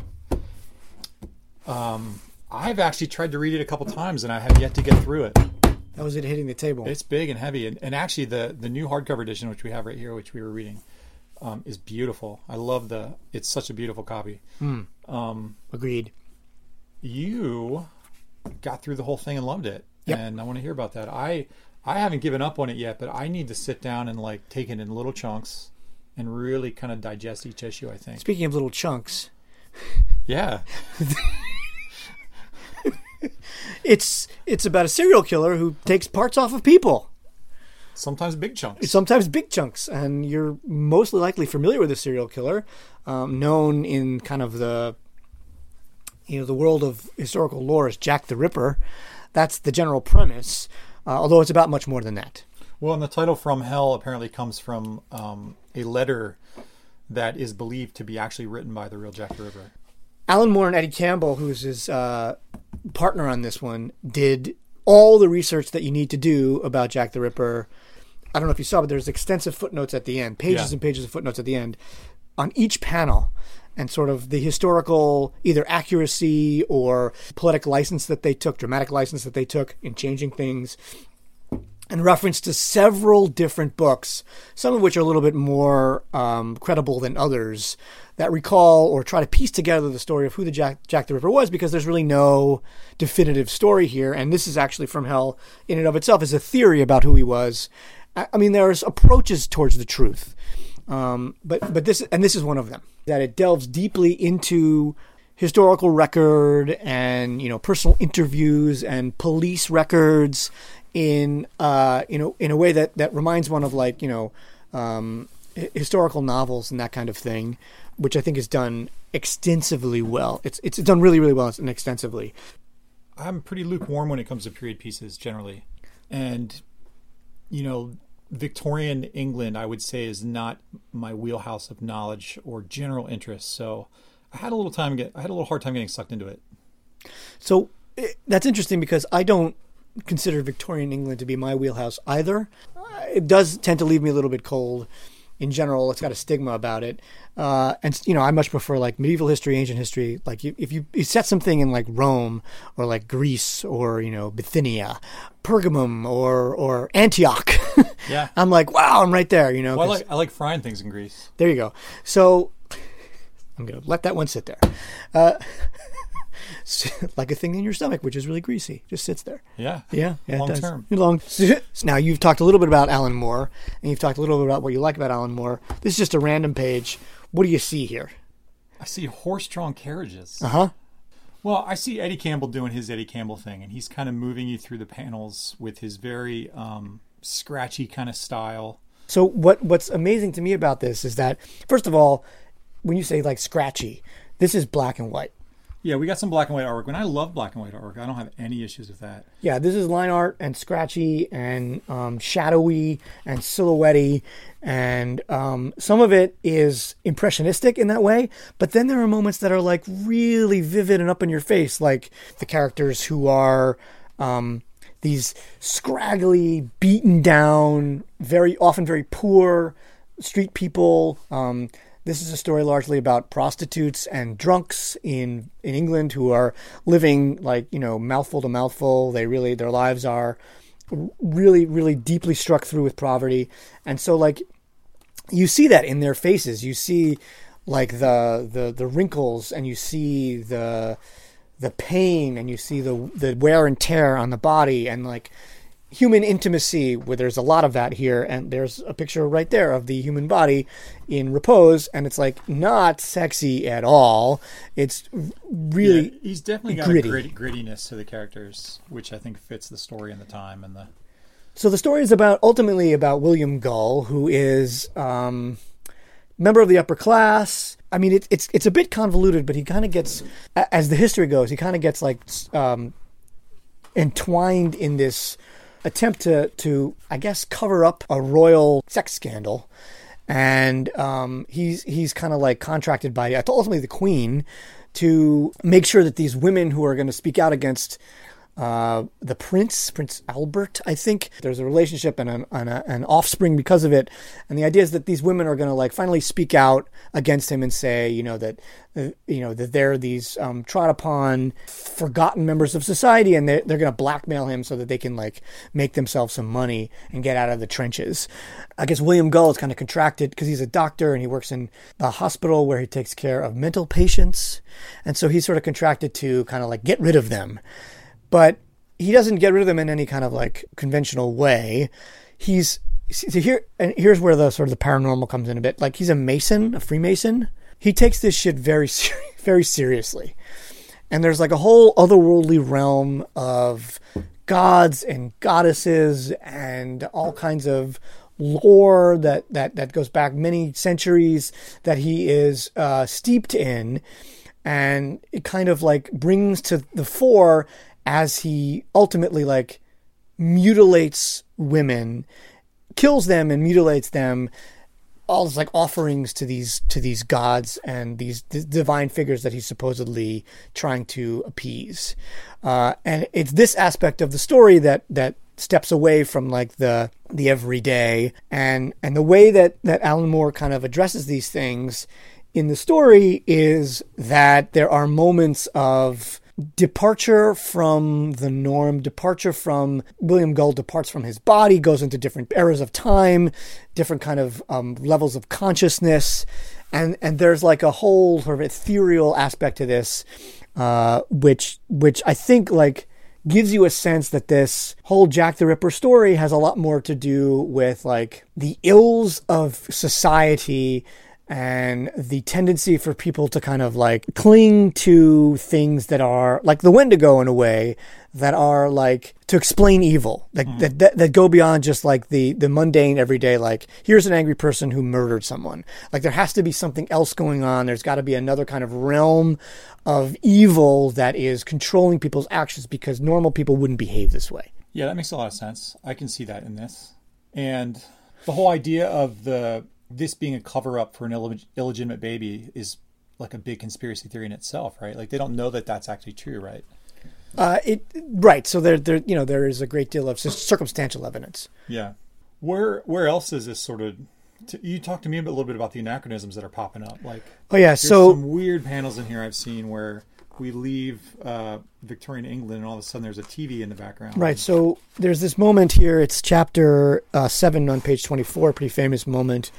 Um, I've actually tried to read it a couple times and I have yet to get through it. That was it hitting the table. It's big and heavy, and, and actually the the new hardcover edition, which we have right here, which we were reading, um, is beautiful. I love the. It's such a beautiful copy. Um, Agreed. you got through the whole thing and loved it, Yep. and I want to hear about that. I I haven't given up on it yet, but I need to sit down and like take it in little chunks and really kind of digest each issue. I think. Speaking of little chunks, Yeah. it's it's about a serial killer who takes parts off of people. Sometimes big chunks. sometimes big chunks, and you're mostly likely familiar with a serial killer, um, known in kind of the you know the world of historical lore as Jack the Ripper. That's the general premise, uh, although it's about much more than that. Well, and the title "From Hell" apparently comes from um, a letter that is believed to be actually written by the real Jack the Ripper. Alan Moore and Eddie Campbell, who's his uh, partner on this one, did all the research that you need to do about Jack the Ripper. I don't know if you saw, but there's extensive footnotes at the end, pages Yeah. and pages of footnotes at the end on each panel, and sort of the historical either accuracy or poetic license that they took, dramatic license that they took in changing things and reference to several different books, some of which are a little bit more um, credible than others, that recall or try to piece together the story of who the Jack, Jack the Ripper was, because there's really no definitive story here. And this is actually from Hell in and of itself is a theory about who he was. I, I mean, there's approaches towards the truth, um, but but this and this is one of them that it delves deeply into historical record and you know personal interviews and police records in uh you know in a way that that reminds one of like you know um historical novels and that kind of thing which i think is done extensively well it's it's done really really well and extensively I'm pretty lukewarm when it comes to period pieces generally, and you know, Victorian England I would say is not my wheelhouse of knowledge or general interest. So I had a little time get I had a little hard time getting sucked into it. So eh, that's interesting because I don't consider Victorian England to be my wheelhouse either. Uh, It does tend to leave me a little bit cold. In general, it's got a stigma about it, uh, and you know I much prefer like medieval history, ancient history. Like you, if you, you set something in like Rome or like Greece or you know Bithynia, Pergamum or or Antioch, Yeah. I'm like wow, I'm right there. You know, Well, I like I like frying things in Greece. there you go. So I'm going to let that one sit there. Uh, like a thing in your stomach, which is really greasy, just sits there. Yeah. Yeah, yeah, Long term. Long. So now you've talked a little bit about Alan Moore, and you've talked a little bit about what you like about Alan Moore. This is just a random page. What do you see here? I see horse-drawn carriages. Uh huh. Well, I see Eddie Campbell doing his Eddie Campbell thing, and he's kind of moving you through the panels with his very um, scratchy kind of style. So what what's amazing to me about this is that first of all, when you say like scratchy, this is black and white. Yeah, we got some black and white artwork, and I love black and white artwork. I don't have any issues with that. Yeah, this is line art and scratchy and um, shadowy and silhouetty, and um, some of it is impressionistic in that way. But then there are moments that are like really vivid and up in your face, like the characters who are um, these scraggly, beaten down, very often very poor street people. Um, this is a story largely about prostitutes and drunks in in England who are living like you know mouthful to mouthful. They really their lives are really really deeply struck through with poverty, and so like you see that in their faces. You see like the the the wrinkles, and you see the the pain, and you see the the wear and tear on the body, and like human intimacy, where there's a lot of that here, and there's a picture right there of the human body in repose, and it's like not sexy at all. It's really Yeah, he's definitely got gritty. a gritty, grittiness to the characters, which I think fits the story and the time and the. So the story is about ultimately about William Gull, who is um, member of the upper class. I mean, it, it's it's a bit convoluted, but he kind of gets, as the history goes, he kind of gets like um, entwined in this attempt to to I guess cover up a royal sex scandal, and um, he's he's kind of like contracted by ultimately the queen to make sure that these women who are going to speak out against uh, the prince, Prince Albert, I think. There's a relationship and an, and a, an offspring because of it. And the idea is that these women are going to like finally speak out against him and say, you know, that, uh, you know, that they're these um, trod upon, forgotten members of society and they're, they're going to blackmail him so that they can like make themselves some money and get out of the trenches. I guess William Gull is kind of contracted because he's a doctor and he works in the hospital where he takes care of mental patients. And so he's sort of contracted to kind of like get rid of them but he doesn't get rid of them in any kind of like conventional way. He's so here and here's where the sort of the paranormal comes in a bit. Like he's a mason, a Freemason. He takes this shit very very seriously. And there's like a whole otherworldly realm of gods and goddesses and all kinds of lore that that that goes back many centuries that he is uh, steeped in and it kind of like brings to the fore as he ultimately like mutilates women kills them and mutilates them all as like offerings to these to these gods and these d- divine figures that he's supposedly trying to appease. Uh, and it's this aspect of the story that that steps away from like the the everyday and and the way that that Alan Moore kind of addresses these things in the story is that there are moments of departure from the norm, departure from William Gull departs from his body, goes into different eras of time, different kind of um, levels of consciousness, and and there's like a whole sort of ethereal aspect to this, uh, which which I think like gives you a sense that this whole Jack the Ripper story has a lot more to do with like the ills of society and the tendency for people to kind of like cling to things that are like the Wendigo in a way that are like to explain evil that, mm. that, that that go beyond just like the the mundane everyday like here's an angry person who murdered someone. Like there has to be something else going on. There's got to be another kind of realm of evil that is controlling people's actions because normal people wouldn't behave this way. Yeah, that makes a lot of sense. I can see that in this, and the whole idea of the this being a cover up for an illeg- illegitimate baby is like a big conspiracy theory in itself, right? Like they don't know that that's actually true, right? uh it right so there there you know there is a great deal of circumstantial evidence Yeah. Where where else is this sort of? T- you talked to me a little bit about the anachronisms that are popping up. Like oh yeah there's so some weird panels in here I've seen where we leave uh, Victorian England and all of a sudden there's a TV in the background. Right. So there's this moment here. It's chapter uh, seven on page 24, pretty famous moment,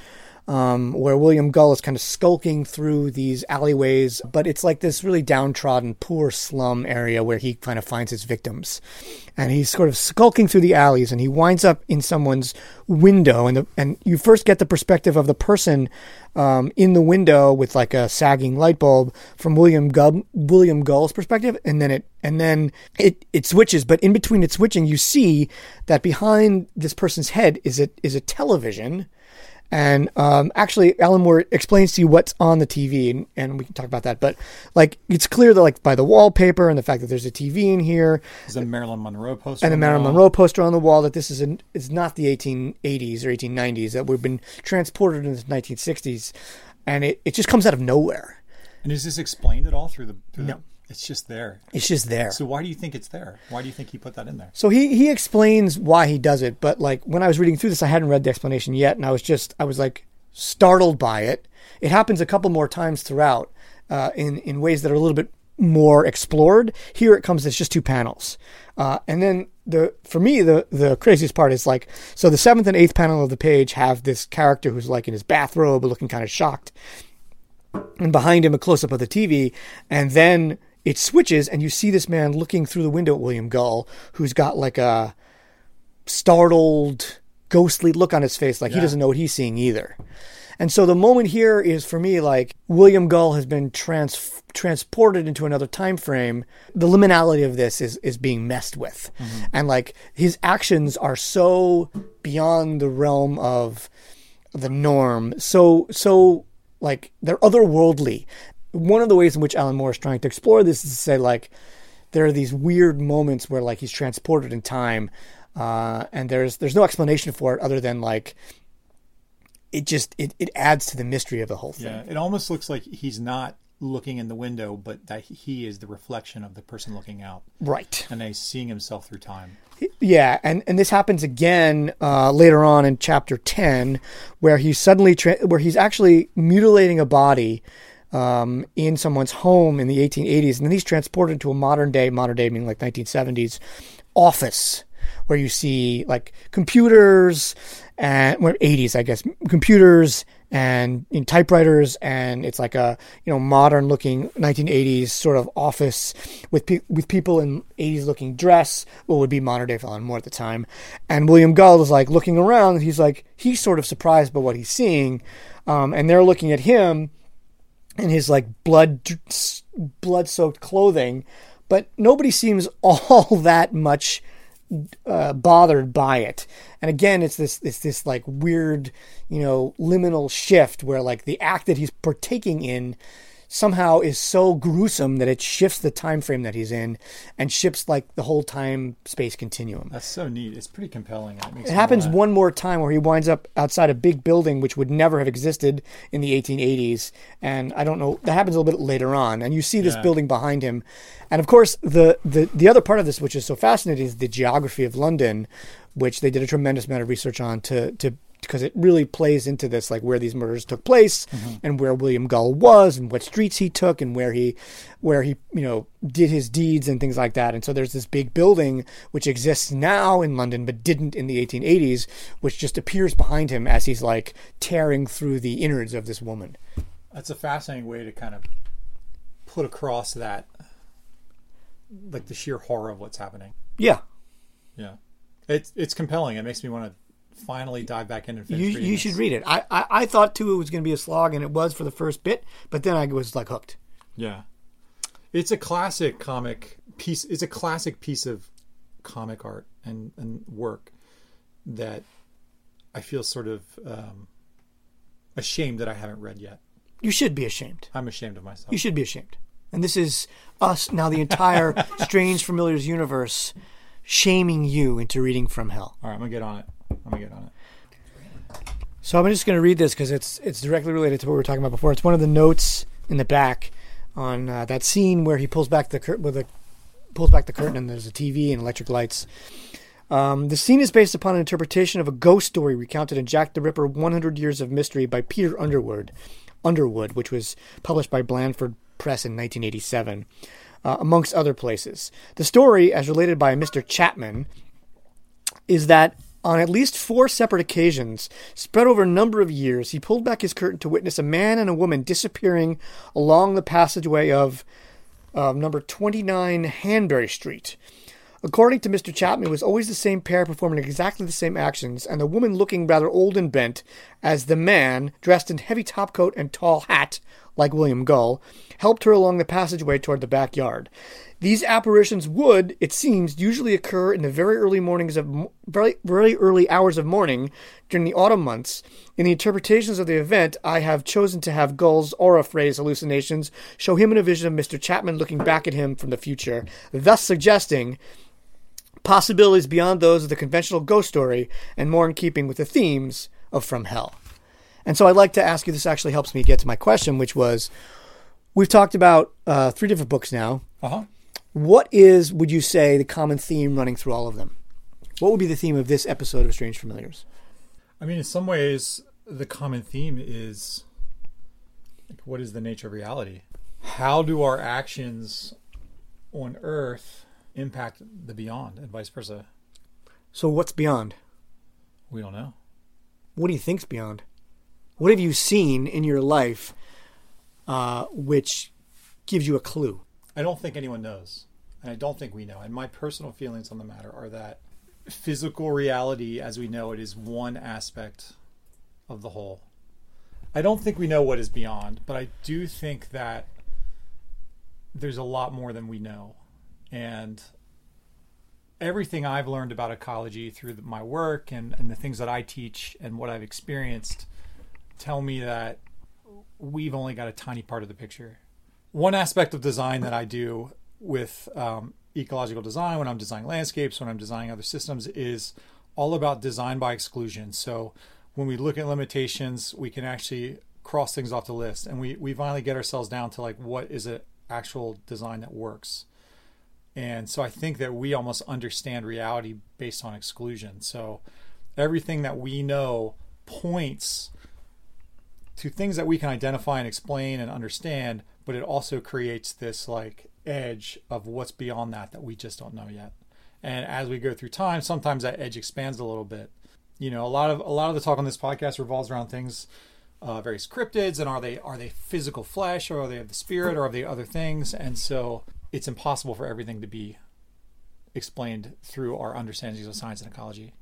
um, where William Gull is kind of skulking through these alleyways, but it's like this really downtrodden, poor slum area where he kind of finds his victims. And he's sort of skulking through the alleys and he winds up in someone's window. And, the, and you first get the perspective of the person um, in the window with like a sagging light bulb from William Gull, William Gull's perspective, and then it and then it it switches. But in between it switching, you see that behind this person's head is a is a television. And um, actually, Alan Moore explains to you what's on the TV, and, and we can talk about that. But like, it's clear that like by the wallpaper and the fact that there's a TV in here, There's a Marilyn Monroe poster and a Marilyn. Monroe poster on the wall that this is an is not the 1880s or 1890s that we've been transported into the 1960s, and it, it just comes out of nowhere. And is this explained at all through the? Through No. The, it's just there. It's just there. So why do you think it's there? Why do you think he put that in there? So he he explains why he does it, but like when I was reading through this, I hadn't read the explanation yet, and I was just I was like startled by it. It happens a couple more times throughout, uh, in in ways that are a little bit more explored. Here it comes as just two panels, uh, and then the for me the the craziest part is like so the seventh and eighth panel of the page have this character who's like in his bathrobe, looking kind of shocked, and behind him a close up of the TV, and then it switches and you see this man looking through the window at William Gull, who's got like a startled, ghostly look on his face, like he doesn't know what he's seeing either. And so the moment here is for me like William Gull has been trans- transported into another time frame. The liminality of this is is being messed with, mm-hmm. and like his actions are so beyond the realm of the norm. So so like they're otherworldly. One of the ways in which Alan Moore is trying to explore this is to say like there are these weird moments where like he's transported in time, uh, and there's there's no explanation for it other than like it just it, it adds to the mystery of the whole thing. Yeah, it almost looks like he's not looking in the window, but that he is the reflection of the person looking out, Right. and he's seeing himself through time. Yeah, and and this happens again uh, later on in chapter ten, where he's suddenly tra- where he's actually mutilating a body um, in someone's home in the 1880s, and then he's transported to a modern day, modern day meaning like 1970s, office where you see like computers and well, 80s, I guess, computers and in typewriters, and it's like a you know modern looking 1980s sort of office with pe- with people in 80s looking dress, what would be modern day Alan Moore at the time, and William Gull is like looking around. He's like he's sort of surprised by what he's seeing, um, and they're looking at him in his like blood blood soaked clothing, but nobody seems all that much uh, bothered by it. And again, it's this it's this like weird, you know, liminal shift where like the act that he's partaking in somehow is so gruesome that it shifts the time frame that he's in and shifts like the whole time space continuum. That's so neat. It's pretty compelling. It, It happens one more time where he winds up outside a big building which would never have existed in the 1880s. And I don't know, that happens a little bit later on. And you see this Yeah. building behind him. And of course, the, the, the other part of this, which is so fascinating, is the geography of London, which they did a tremendous amount of research on to, to because it really plays into this, like where these murders took place mm-hmm. and where William Gull was and what streets he took and where he, where he, you know, did his deeds and things like that. And so there's this big building which exists now in London but didn't in the 1880s, which just appears behind him as he's like tearing through the innards of this woman. That's a fascinating way to kind of put across that, like the sheer horror of what's happening. Yeah, Yeah, it's it's compelling. It makes me want to finally dive back in and finish you you should read it. I, I I thought too it was going to be a slog, and it was for the first bit, but then I was like hooked. Yeah, it's a classic comic piece. It's a classic piece of comic art and and work that I feel sort of um, ashamed that I haven't read yet. You should be ashamed. I'm ashamed of myself. You should be ashamed. And this is us now, the entire Strange Familiars universe, shaming you into reading from hell. All right, I'm gonna get on it. I'm gonna get on it. So I'm just going to read this because it's it's directly related to what we were talking about before. It's one of the notes in the back on uh, that scene where he pulls back the curtain with a pulls back the curtain and there's a TV and electric lights. Um, the scene is based upon an interpretation of a ghost story recounted in Jack the Ripper: 100 Years of Mystery by Peter Underwood, Underwood, which was published by Blandford Press in 1987, uh, amongst other places. The story, as related by Mr. Chapman, is that on at least four separate occasions, spread over a number of years, he pulled back his curtain to witness a man and a woman disappearing along the passageway of uh, number 29 Hanbury Street. According to Mr. Chapman, it was always the same pair performing exactly the same actions, and the woman looking rather old and bent, as the man, dressed in heavy topcoat and tall hat, like William Gull, helped her along the passageway toward the backyard. These apparitions would, it seems, usually occur in the very early mornings of very very early hours of morning during the autumn months. In the interpretations of the event, I have chosen to have Gull's aura phrase hallucinations show him in a vision of Mr. Chapman looking back at him from the future, thus suggesting possibilities beyond those of the conventional ghost story and more in keeping with the themes of From Hell. And so I'd like to ask you this actually helps me get to my question, which was we've talked about uh, three different books now. Uh huh. What is, would you say, the common theme running through all of them? What would be the theme of this episode of Strange Familiars? I mean, in some ways, the common theme is like, what is the nature of reality? How do our actions on Earth impact the beyond, and vice versa? So, what's beyond? We don't know. What do you think's beyond? What have you seen in your life uh, which gives you a clue? I don't think anyone knows, and I don't think we know. And my personal feelings on the matter are that physical reality as we know it is one aspect of the whole. I don't think we know what is beyond, but I do think that there's a lot more than we know. And everything I've learned about ecology through my work and, and the things that I teach and what I've experienced tell me that we've only got a tiny part of the picture. One aspect of design that I do with um, ecological design, when I'm designing landscapes, when I'm designing other systems, is all about design by exclusion. So when we look at limitations, we can actually cross things off the list, and we we finally get ourselves down to like what is an actual design that works. And so I think that we almost understand reality based on exclusion. So everything that we know points to things that we can identify and explain and understand, but it also creates this like edge of what's beyond that that we just don't know yet. And as we go through time, sometimes that edge expands a little bit. You know, a lot of a lot of the talk on this podcast revolves around things, uh, various cryptids, and are they are they physical flesh, or are they of the spirit, or are they other things? And so it's impossible for everything to be explained through our understandings of science and ecology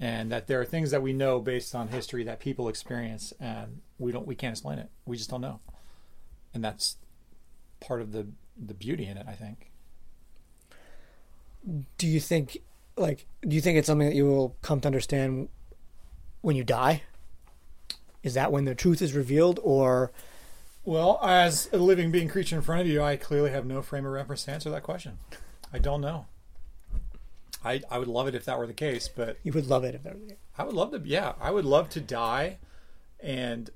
and that there are things that we know based on history that people experience and we don't we can't explain it. We just don't know. And that's part of the the beauty in it i think. Do you think, like, do you think it's something that you will come to understand when you die? Is that when the truth is revealed, or? Well as a living being creature in front of you i clearly have no frame of reference to answer that question. I don't know i i would love it if that were the case but you would love it if that was I would love to. Yeah, I would love to die, and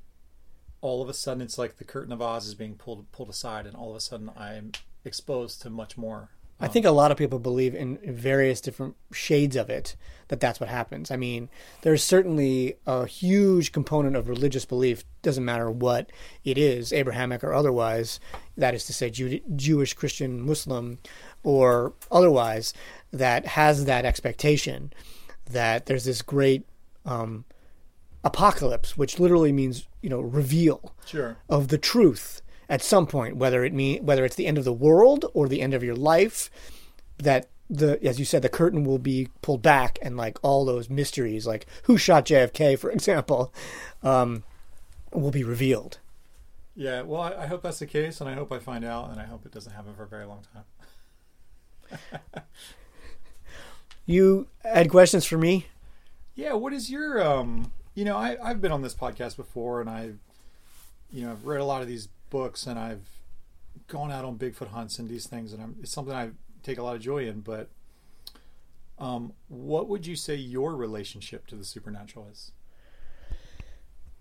all of a sudden it's like the curtain of Oz is being pulled pulled aside, and all of a sudden I'm exposed to much more. I think a lot of people believe in in various different shades of it that that's what happens. I mean, there's certainly a huge component of religious belief, doesn't matter what it is, Abrahamic or otherwise, that is to say, Jew- Jewish, Christian, Muslim, or otherwise, that has that expectation that there's this great um, apocalypse, which literally means, you know, reveal Sure. of the truth at some point, whether it mean whether it's the end of the world or the end of your life, that the as you said, the curtain will be pulled back and like all those mysteries, like who shot JFK, for example, um, will be revealed. Yeah. Well, I, I hope that's the case, and I hope I find out, and I hope it doesn't happen for a very long time. You had questions for me? Yeah. What is your um? You know, I I've been on this podcast before, and I've you know I've read a lot of these books, and I've gone out on Bigfoot hunts and these things, and I'm, it's something I take a lot of joy in. But um, what would you say your relationship to the supernatural is?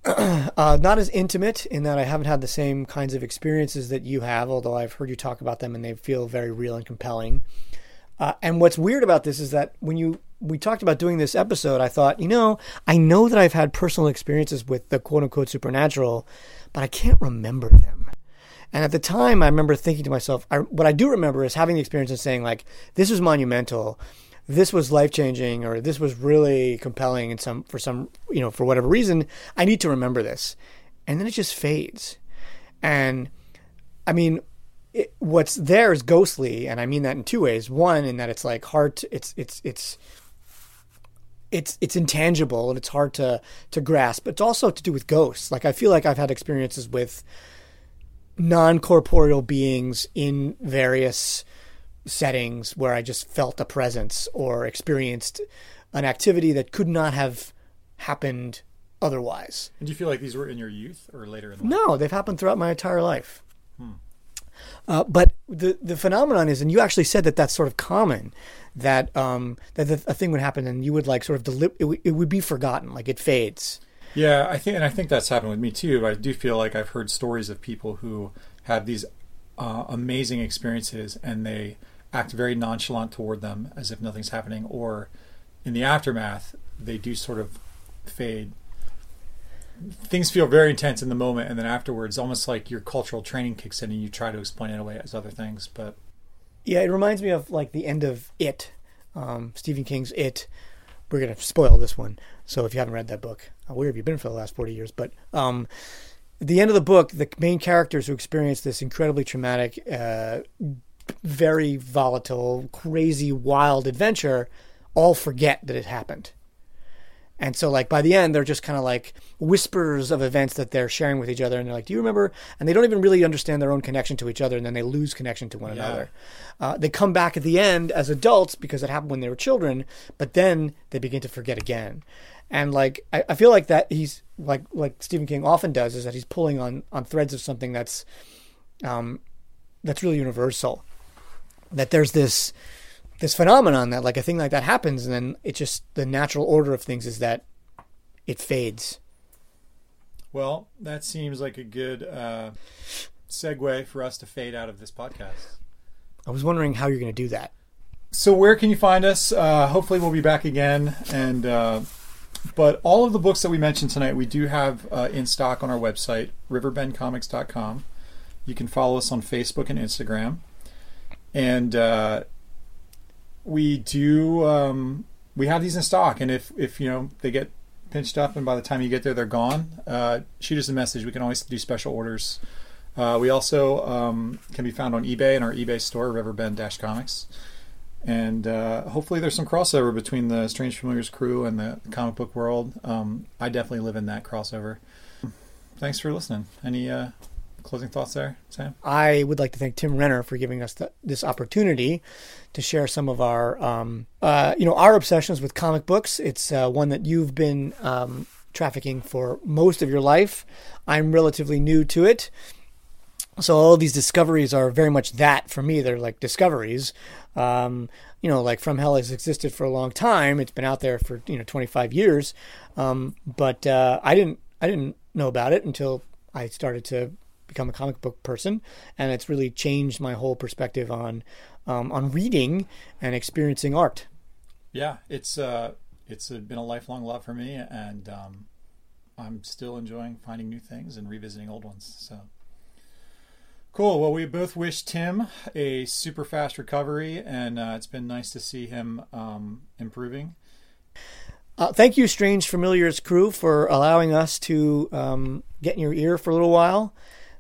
Uh, not as intimate in that I haven't had the same kinds of experiences that you have, although I've heard you talk about them and they feel very real and compelling. Uh, and what's weird about this is that when you we talked about doing this episode, I thought, you know, I know that I've had personal experiences with the quote unquote supernatural, but I can't remember them. And at the time, I remember thinking to myself, I, what I do remember is having the experience and saying, like, this was monumental, this was life changing, or this was really compelling, and some for some, you know, for whatever reason, I need to remember this, and then it just fades. And I mean, it, what's there is ghostly, and I mean that in two ways. One, in that it's like hard, to, it's it's it's it's it's intangible and it's hard to to grasp. But it's also to do with ghosts. Like I feel like I've had experiences with non corporeal beings in various settings where I just felt a presence or experienced an activity that could not have happened otherwise. And do you feel like these were in your youth or later in life? No, they've happened throughout my entire life. Hmm. Uh, but the the phenomenon is, and you actually said that that's sort of common, that um, that the, a thing would happen and you would like sort of deli- it, would- it would be forgotten, like it fades. Yeah, I think, and I think that's happened with me too. I do feel like I've heard stories of people who have these uh, amazing experiences and they act very nonchalant toward them as if nothing's happening, or in the aftermath, they do sort of fade. Things feel very intense in the moment, and then afterwards, almost like your cultural training kicks in, and you try to explain it away as other things. But Yeah, it reminds me of like the end of It, um, Stephen King's It. We're gonna spoil this one, so if you haven't read that book, where have you been for the last forty years? But um, at the end of the book, the main characters who experience this incredibly traumatic, uh, very volatile, crazy, wild adventure all forget that it happened. And so, like, by the end, they're just kind of like whispers of events that they're sharing with each other. And they're like, Do you remember? And they don't even really understand their own connection to each other. And then they lose connection to one Yeah. another. Uh, they come back at the end as adults because it happened when they were children, but then they begin to forget again. And like, I, I feel like that he's like, like Stephen King often does, is that he's pulling on, on threads of something that's, um, that's really universal. That there's this, this phenomenon that like a thing like that happens and then it just the natural order of things is that it fades Well, that seems like a good uh, segue for us to fade out of this podcast. i was wondering how you're going to do that So where can you find us? Uh, hopefully we'll be back again. And uh, but all of the books that we mentioned tonight, we do have uh, in stock on our website, riverbendcomics.com. You can follow us on Facebook and Instagram, and uh, we do um, we have these in stock. And if if you know they get pinched up, and by the time you get there they're gone, uh, shoot us a message. We can always do special orders. Uh, we also um, can be found on eBay in our eBay store, Riverbend Comics and uh, hopefully there's some crossover between the Strange Familiars crew and the comic book world. Um, I definitely live in that crossover. Thanks for listening. Any uh, closing thoughts there, Sam? i would like to thank tim renner for giving us the, this opportunity to share some of our um, uh, you know our obsessions with comic books. It's uh, one that you've been um, trafficking for most of your life. I'm relatively new to it. So all these discoveries are very much that for me. They're like discoveries. Um, you know like from hell has existed for a long time. It's been out there for you know 25 years. Um, but uh, i didn't i didn't know about it until i started to become a comic book person and it's really changed my whole perspective on um, on reading and experiencing art Yeah, it's uh, it's uh, been a lifelong love for me, and um, I'm still enjoying finding new things and revisiting old ones. So cool. Well, we both wish Tim a super fast recovery, and uh, it's been nice to see him um, improving. Uh, thank you, Strange Familiars crew, for allowing us to um, get in your ear for a little while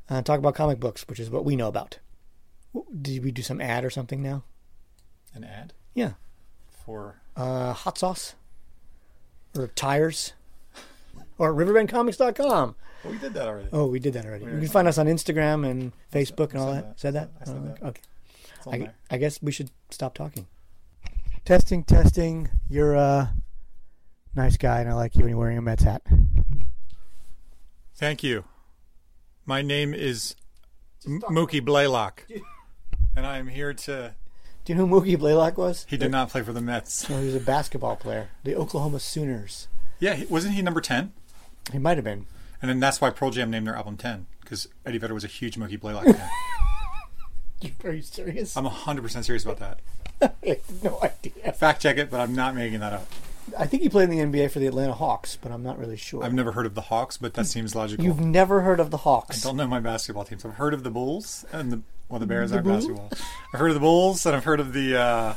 and talk about comic books, which is what we know about. Did we do some ad or something now? An ad Yeah. for Uh, hot sauce? Or tires? Or riverbendcomics.com. well, we did that already. Oh, we did that already. You can find us on Instagram and Facebook and all said that. that. Said that? I said Oh, that. Okay. I. I guess we should stop talking. Testing, testing. You're a nice guy, and I like you when you're wearing a Mets hat. Thank you. My name is M- Mookie Blaylock, and I am here to. Do you know who Mookie Blaylock was? He did not play for the Mets. No, he was a basketball player. The Oklahoma Sooners. Yeah, he- wasn't he number ten? He might have been. And then that's why Pearl Jam named their album Ten because Eddie Vedder was a huge Mookie Blaylock fan. Are you serious? I'm 100 percent serious about that. I have no idea. Fact check it, but I'm not making that up. I think he played in the NBA for the Atlanta Hawks, but I'm not really sure. I've never heard of the Hawks, but that seems logical. You've never heard of the Hawks? I don't know my basketball teams. I've heard of the Bulls and the well, the Bears The aren't Bulls? basketball. I've heard of the Bulls and I've heard of the uh,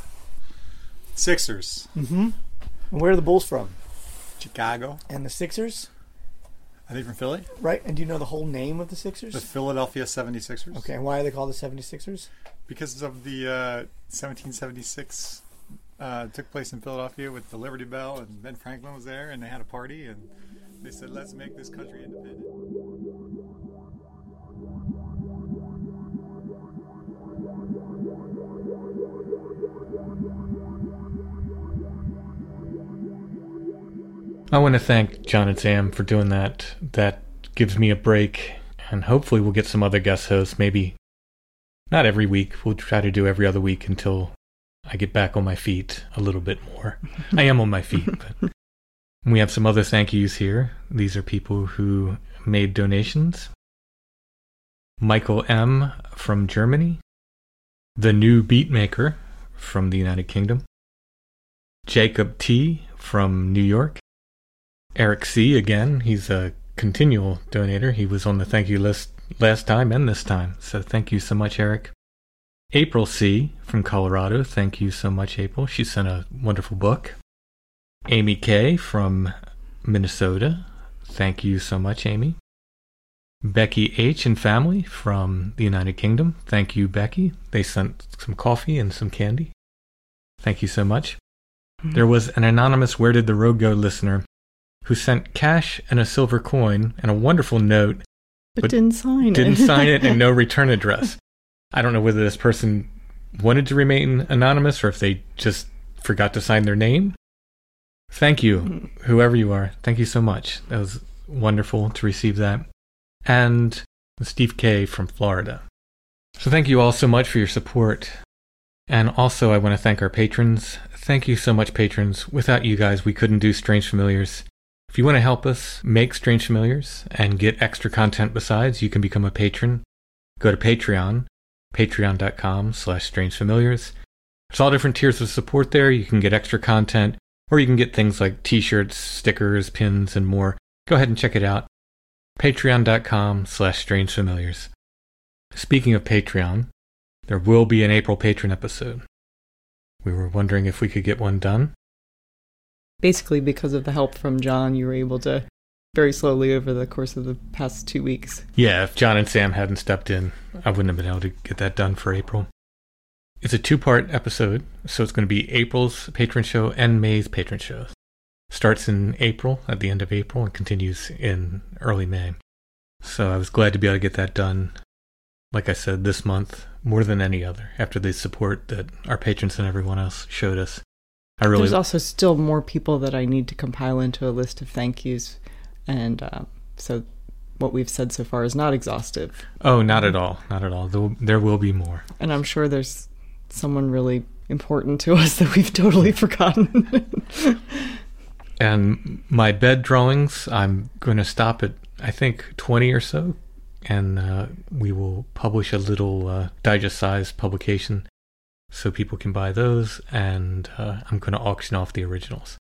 Sixers, Mm-hmm. Where are the Bulls from? Chicago. And the Sixers, Are they from Philly? right? And do you know the whole name of the Sixers? The Philadelphia 76ers. Okay, and why are they called the 76ers? Because of the uh, 1776 uh, took place in Philadelphia with the Liberty Bell, and Ben Franklin was there, and they had a party, and they said, "Let's make this country independent." I want to thank John and Sam for doing that. That gives me a break, and hopefully we'll get some other guest hosts. Maybe not every week. We'll try to do every other week until I get back on my feet a little bit more. I am on my feet, but we have some other thank yous here. These are people who made donations. Michael M. from Germany, the new beatmaker from the United Kingdom, Jacob T. from New York, Eric C. again. He's a continual donator. He was on the thank you list last time and this time. So thank you so much, Eric. April C. from Colorado. Thank you so much, April. She sent a wonderful book. Amy K. from Minnesota. Thank you so much, Amy. Becky H. and family from the United Kingdom. Thank you, Becky. They sent some coffee and some candy. Thank you so much. Hmm. There was an anonymous Where Did the Road Go listener who sent cash and a silver coin and a wonderful note, But, But didn't sign didn't it. sign it, and no return address. I don't know whether this person wanted to remain anonymous or if they just forgot to sign their name. Thank you, mm-hmm. whoever you are. Thank you so much. That was wonderful to receive that. And Steve K from Florida. So thank you all so much for your support. And also, I want to thank our patrons. Thank you so much, patrons. Without you guys, we couldn't do Strange Familiars. If you want to help us make Strange Familiars and get extra content besides, you can become a patron. Go to Patreon, patreon.com slash strangefamiliars. There's all different tiers of support there. You can get extra content, or you can get things like t-shirts, stickers, pins, and more. Go ahead and check it out. Patreon.com slash strangefamiliars. Speaking of Patreon, there will be an April patron episode. We were wondering if we could get one done. Basically, because of the help from John, you were able to very slowly over the course of the past two weeks. Yeah, if John and Sam hadn't stepped in, I wouldn't have been able to get that done for April. It's a two part episode, so it's going to be April's patron show and May's patron show. Starts in April, at the end of April, and continues in early May. So I was glad to be able to get that done, like I said, this month, more than any other, after the support that our patrons and everyone else showed us. I really There's also still more people that I need to compile into a list of thank yous, and uh, so what we've said so far is not exhaustive. Oh, not at all. Not at all. There, there will be more. And I'm sure there's someone really important to us that we've totally forgotten. And my bed drawings, I'm going to stop at, I think, 20 or so. And uh, we will publish a little uh, digest sized publication so people can buy those. And uh, I'm going to auction off the originals.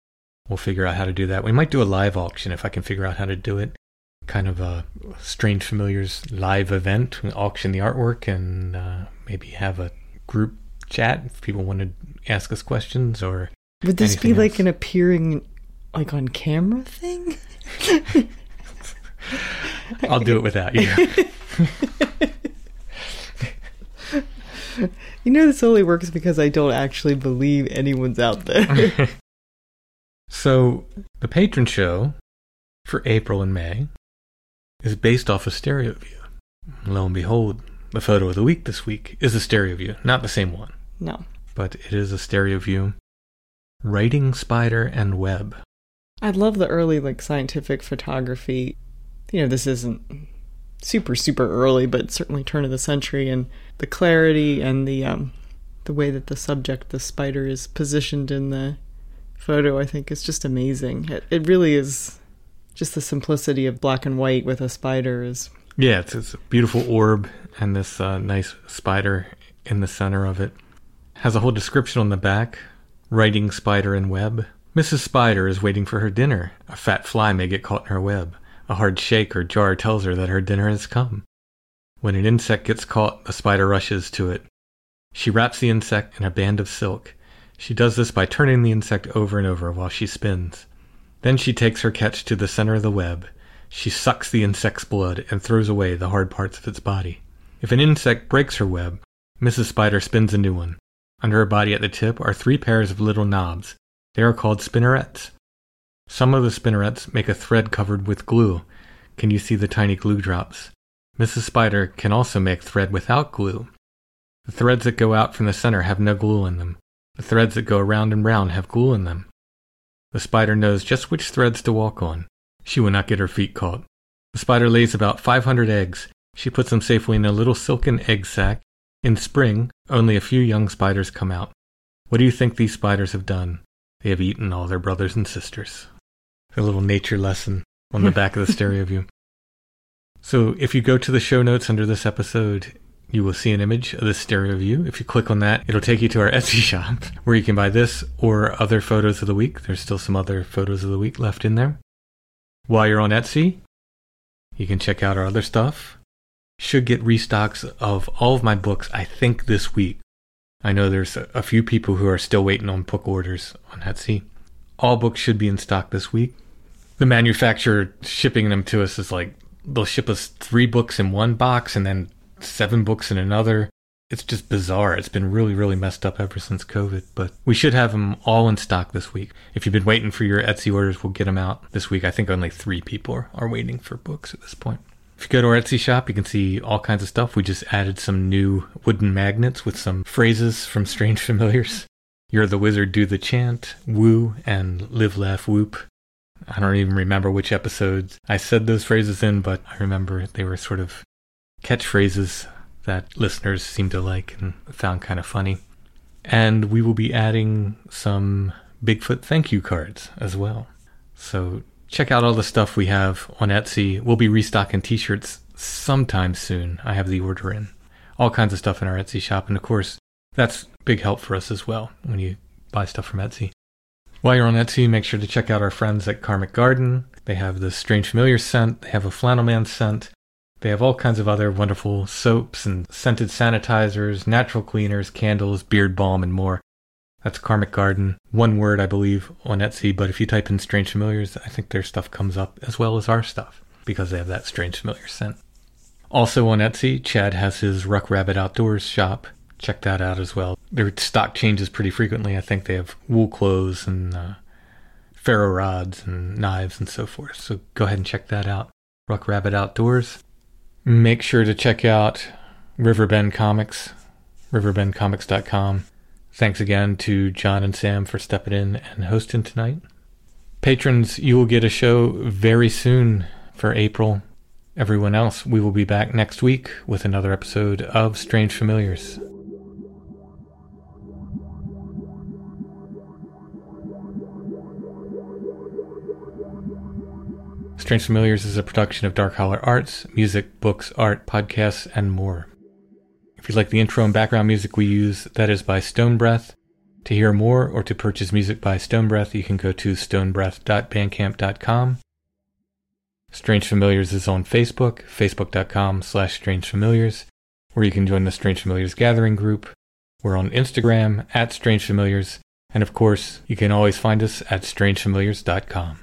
We'll figure out how to do that. We might do a live auction if I can figure out how to do it. Kind of a Strange Familiars live event. We auction the artwork and uh, maybe have a group chat if people want to ask us questions or Would this be like else? an appearing, like on camera thing? I'll do it without you. You know, this only works because I don't actually believe anyone's out there. So, the patron show for April and May is based off a stereo view. Lo and behold, the photo of the week this week is a stereo view, not the same one, no. but it is a stereo view. Writing spider and web. I love the early, like, scientific photography. You know, this isn't super, super early, but certainly turn of the century, and the clarity and the, um, the way that the subject, the spider, is positioned in the photo, I think is just amazing. It, it really is just the simplicity of black and white with a spider is Yeah, it's, it's a beautiful orb and this uh, nice spider in the center of it. Has a whole description on the back. Writing spider and web. Mrs. Spider is waiting for her dinner. A fat fly may get caught in her web. A hard shake or jar tells her that her dinner has come. When an insect gets caught, the spider rushes to it. She wraps the insect in a band of silk. She does this by turning the insect over and over while she spins. Then she takes her catch to the center of the web. She sucks the insect's blood and throws away the hard parts of its body. If an insect breaks her web, Mrs. Spider spins a new one. Under her body at the tip are three pairs of little knobs. They are called spinnerets. Some of the spinnerets make a thread covered with glue. Can you see the tiny glue drops? Mrs. Spider can also make thread without glue. The threads that go out from the center have no glue in them. The threads that go around and round have glue in them. The spider knows just which threads to walk on. She will not get her feet caught. The spider lays about 500 eggs. She puts them safely in a little silken egg sac. In spring, only a few young spiders come out. What do you think these spiders have done? They have eaten all their brothers and sisters. A little nature lesson on the back of the stereo view. So, if you go to the show notes under this episode, you will see an image of this stereo view. If you click on that, it'll take you to our Etsy shop where you can buy this or other photos of the week. There's still some other photos of the week left in there. While you're on Etsy, you can check out our other stuff. Should get restocks of all of my books, I think, this week. I know there's a, a few people who are still waiting on book orders on Etsy. All books should be in stock this week. The manufacturer shipping them to us is like they'll ship us three books in one box and then seven books in another. it's just bizarre. It's been really, really messed up ever since COVID, but we should have them all in stock this week. If you've been waiting for your Etsy orders, we'll get them out this week. I think only three people are waiting for books at this point. If you go to our Etsy shop, you can see all kinds of stuff. We just added some new wooden magnets with some phrases from Strange Familiars. You're the wizard, do the chant, woo, and live, laugh, whoop. I don't even remember which episodes I said those phrases in, but I remember they were sort of catchphrases that listeners seem to like and found kind of funny. And we will be adding some Bigfoot thank you cards as well. So check out all the stuff we have on Etsy. We'll be restocking t shirts sometime soon. I have the order in. All kinds of stuff in our Etsy shop. And of course, that's big help for us as well when you buy stuff from Etsy. While you're on Etsy, make sure to check out our friends at Karmic Garden. They have the Strange Familiar scent, they have a Flannel Man scent, they have all kinds of other wonderful soaps and scented sanitizers, natural cleaners, candles, beard balm, and more. That's Karmic Garden. One word, I believe, on Etsy, but if you type in Strange Familiars, I think their stuff comes up as well as our stuff because they have that Strange Familiar scent. Also on Etsy, Chad has his Ruck Rabbit Outdoors shop. Check that out as well. Their stock changes pretty frequently. I think they have wool clothes and uh, ferro rods and knives and so forth. So go ahead and check that out. Ruck Rabbit Outdoors. Make sure to check out Riverbend Comics, riverbendcomics.com. Thanks again to John and Sam for stepping in and hosting tonight. Patrons, you will get a show very soon for April. Everyone else, we will be back next week with another episode of Strange Familiars. Strange Familiars is a production of Dark Holler Arts, music, books, art, podcasts, and more. If you like the intro and background music we use, that is by Stone Breath. To hear more or to purchase music by Stone Breath, you can go to stonebreath.bandcamp.com. Strange Familiars is on Facebook, facebook.com slash strangefamiliars, where you can join the Strange Familiars gathering group. We're on Instagram at Strange Familiars, and of course, you can always find us at strangefamiliars.com.